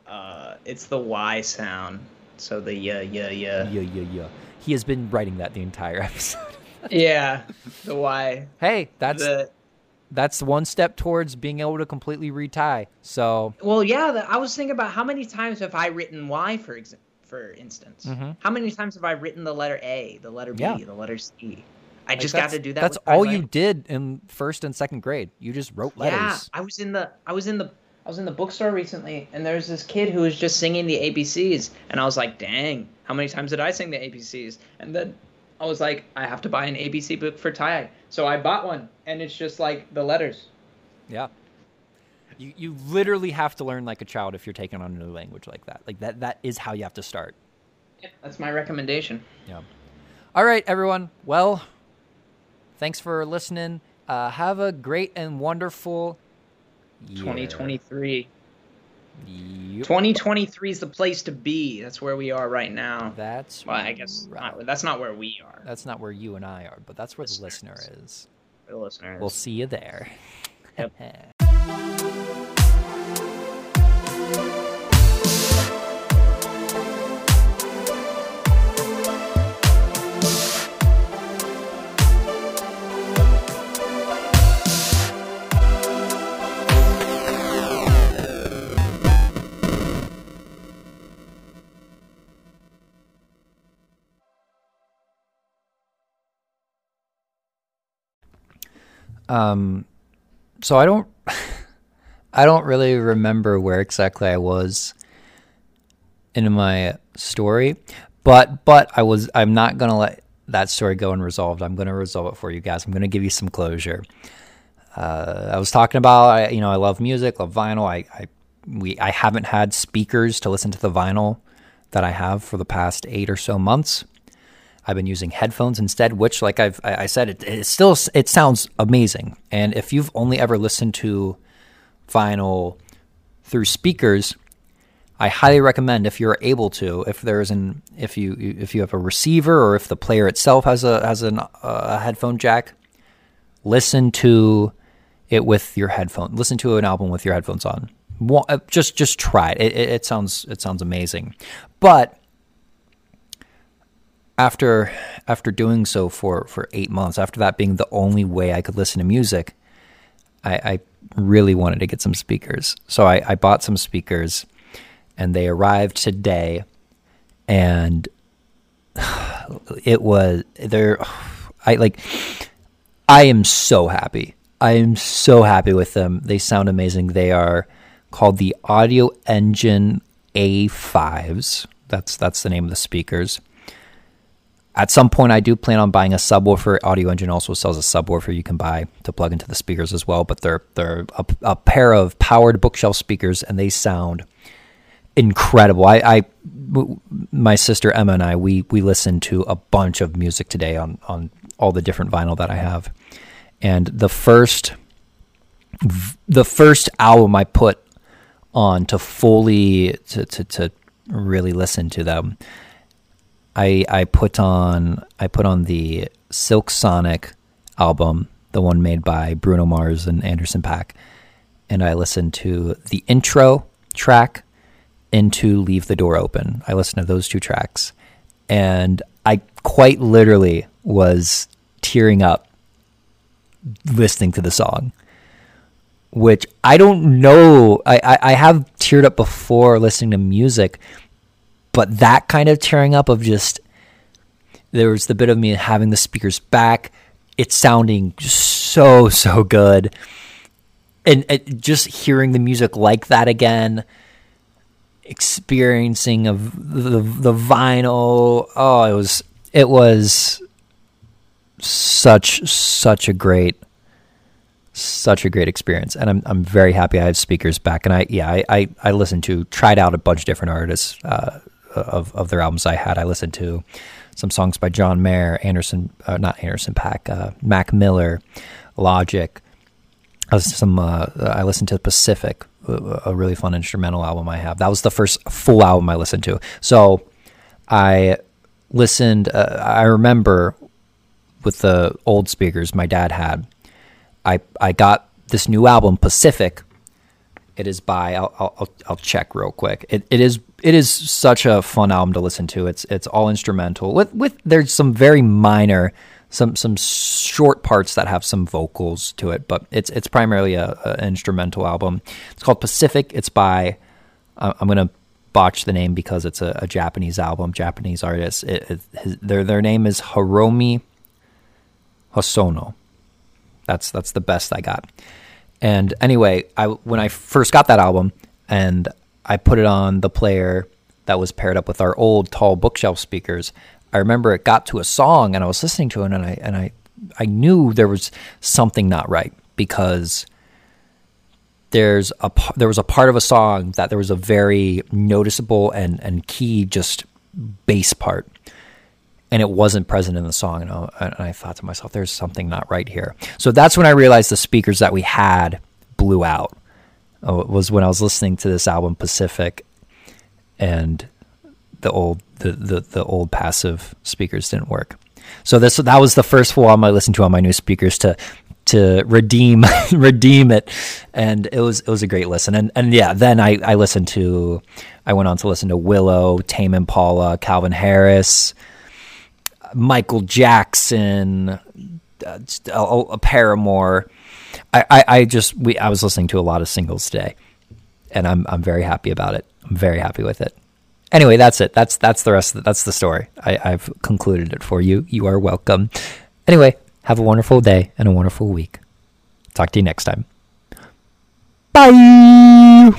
Uh, it's the Y sound. So the yeah yeah yeah Yeah, yeah, yeah. He has been writing that the entire episode. yeah the Y. hey, that's the that's one step towards being able to completely retie. So well yeah. I was thinking about how many times have I written Y for ex- for instance. Mhm. How many times have I written the letter A, the letter B, Yeah. the letter C? I like, just got to do that. That's all you did in first and second grade. You just wrote letters. Yeah, I was in the I was in the I was in the bookstore recently, and there's this kid who was just singing the ABCs, and I was like, "Dang, how many times did I sing the ABCs?" And then I was like, "I have to buy an ABC book for Thai," so I bought one, and it's just like the letters. Yeah. You you literally have to learn like a child if you're taking on a new language like that. Like that that is how you have to start. Yeah, That's my recommendation. Yeah. All right, everyone. Well, thanks for listening. Uh, have a great and wonderful year. 2023. Yep. 2023 is the place to be. That's where we are right now. That's Well, I guess right. not, that's not where we are. That's not where you and I are, but that's where the listener is. The listeners. We'll see you there. Yep. Um, so I don't, I don't really remember where exactly I was in my story, but but I was. I'm not gonna let that story go unresolved. I'm gonna resolve it for you guys. I'm gonna give you some closure. Uh, I was talking about, I, you know, I love music, love vinyl. I, I we I haven't had speakers to listen to the vinyl that I have for the past eight or so months. I've been using headphones instead, which, like I've I said, it, it still it sounds amazing. And if you've only ever listened to vinyl through speakers, I highly recommend if you're able to, if there's an if you if you have a receiver or if the player itself has a has an, a headphone jack, listen to it with your headphone. Listen to an album with your headphones on. Uh, Just just try it. It, it, it sounds it sounds amazing, but after after doing so for for eight months, after that being the only way I could listen to music, I, I really wanted to get some speakers. So I, I bought some speakers, and they arrived today, and it was they're I like I am so happy. I am so happy with them. They sound amazing. They are called the Audio Engine A5s. That's that's the name of the speakers. At some point, I do plan on buying a subwoofer. Audioengine also sells a subwoofer you can buy to plug into the speakers as well. But they're they're a, a pair of powered bookshelf speakers, and they sound incredible. I, my sister Emma and I, we we listened to a bunch of music today on on all the different vinyl that I have, and the first, the first album I put on to fully to to, to really listen to them. I I put on I put on the Silk Sonic album, the one made by Bruno Mars and Anderson .Paak, and I listened to the intro track into Leave the Door Open. I listened to those two tracks, and I quite literally was tearing up listening to the song. Which I don't know. I, I, I have teared up before listening to music, but that kind of tearing up of just there was the bit of me having the speakers back, it sounding so so good, and, and just hearing the music like that again, experiencing of the the vinyl. Oh, it was it was such such a great such a great experience. And I'm I'm very happy I have speakers back. And I yeah I I, I listened to tried out a bunch of different artists uh, of of their albums I had I listened to some songs by John Mayer Anderson uh, not Anderson .Paak, uh, Mac Miller Logic some uh, I listened to Pacific a really fun instrumental album I have that was the first full album I listened to so I listened uh, I remember with the old speakers my dad had. I I got this new album Pacific. It is by I'll I'll, I'll check real quick. It it is it is such a fun album to listen to. It's it's all instrumental with with there's some very minor some some short parts that have some vocals to it, but it's it's primarily a, a instrumental album. It's called Pacific. It's by I'm gonna botch the name because it's a, a Japanese album, Japanese artist. It, it, his, their their name is Hiromi Hosono. That's that's the best I got. And anyway, I when I first got that album and I put it on the player that was paired up with our old tall bookshelf speakers, I remember it got to a song and I was listening to it and I and I I knew there was something not right because there's a there was a part of a song that there was a very noticeable and and key just bass part and it wasn't present in the song. And I, and I, thought to myself, there's something not right here. So that's when I realized the speakers that we had blew out. Oh, it was when I was listening to this album Pacific, and the old the, the, the old passive speakers didn't work. So this that was the first full album I listened to on my new speakers to to redeem redeem it, and it was it was a great listen. And and yeah, then I I listened to I went on to listen to Willow, Tame Impala, Calvin Harris. Michael Jackson, uh, a, a Paramore. I, I, I, just we I was listening to a lot of singles today, and I'm I'm very happy about it. I'm very happy with it. Anyway, that's it. That's that's the rest. Of the, that's the story. I, I've concluded it for you. You are welcome. Anyway, have a wonderful day and a wonderful week. Talk to you next time. Bye.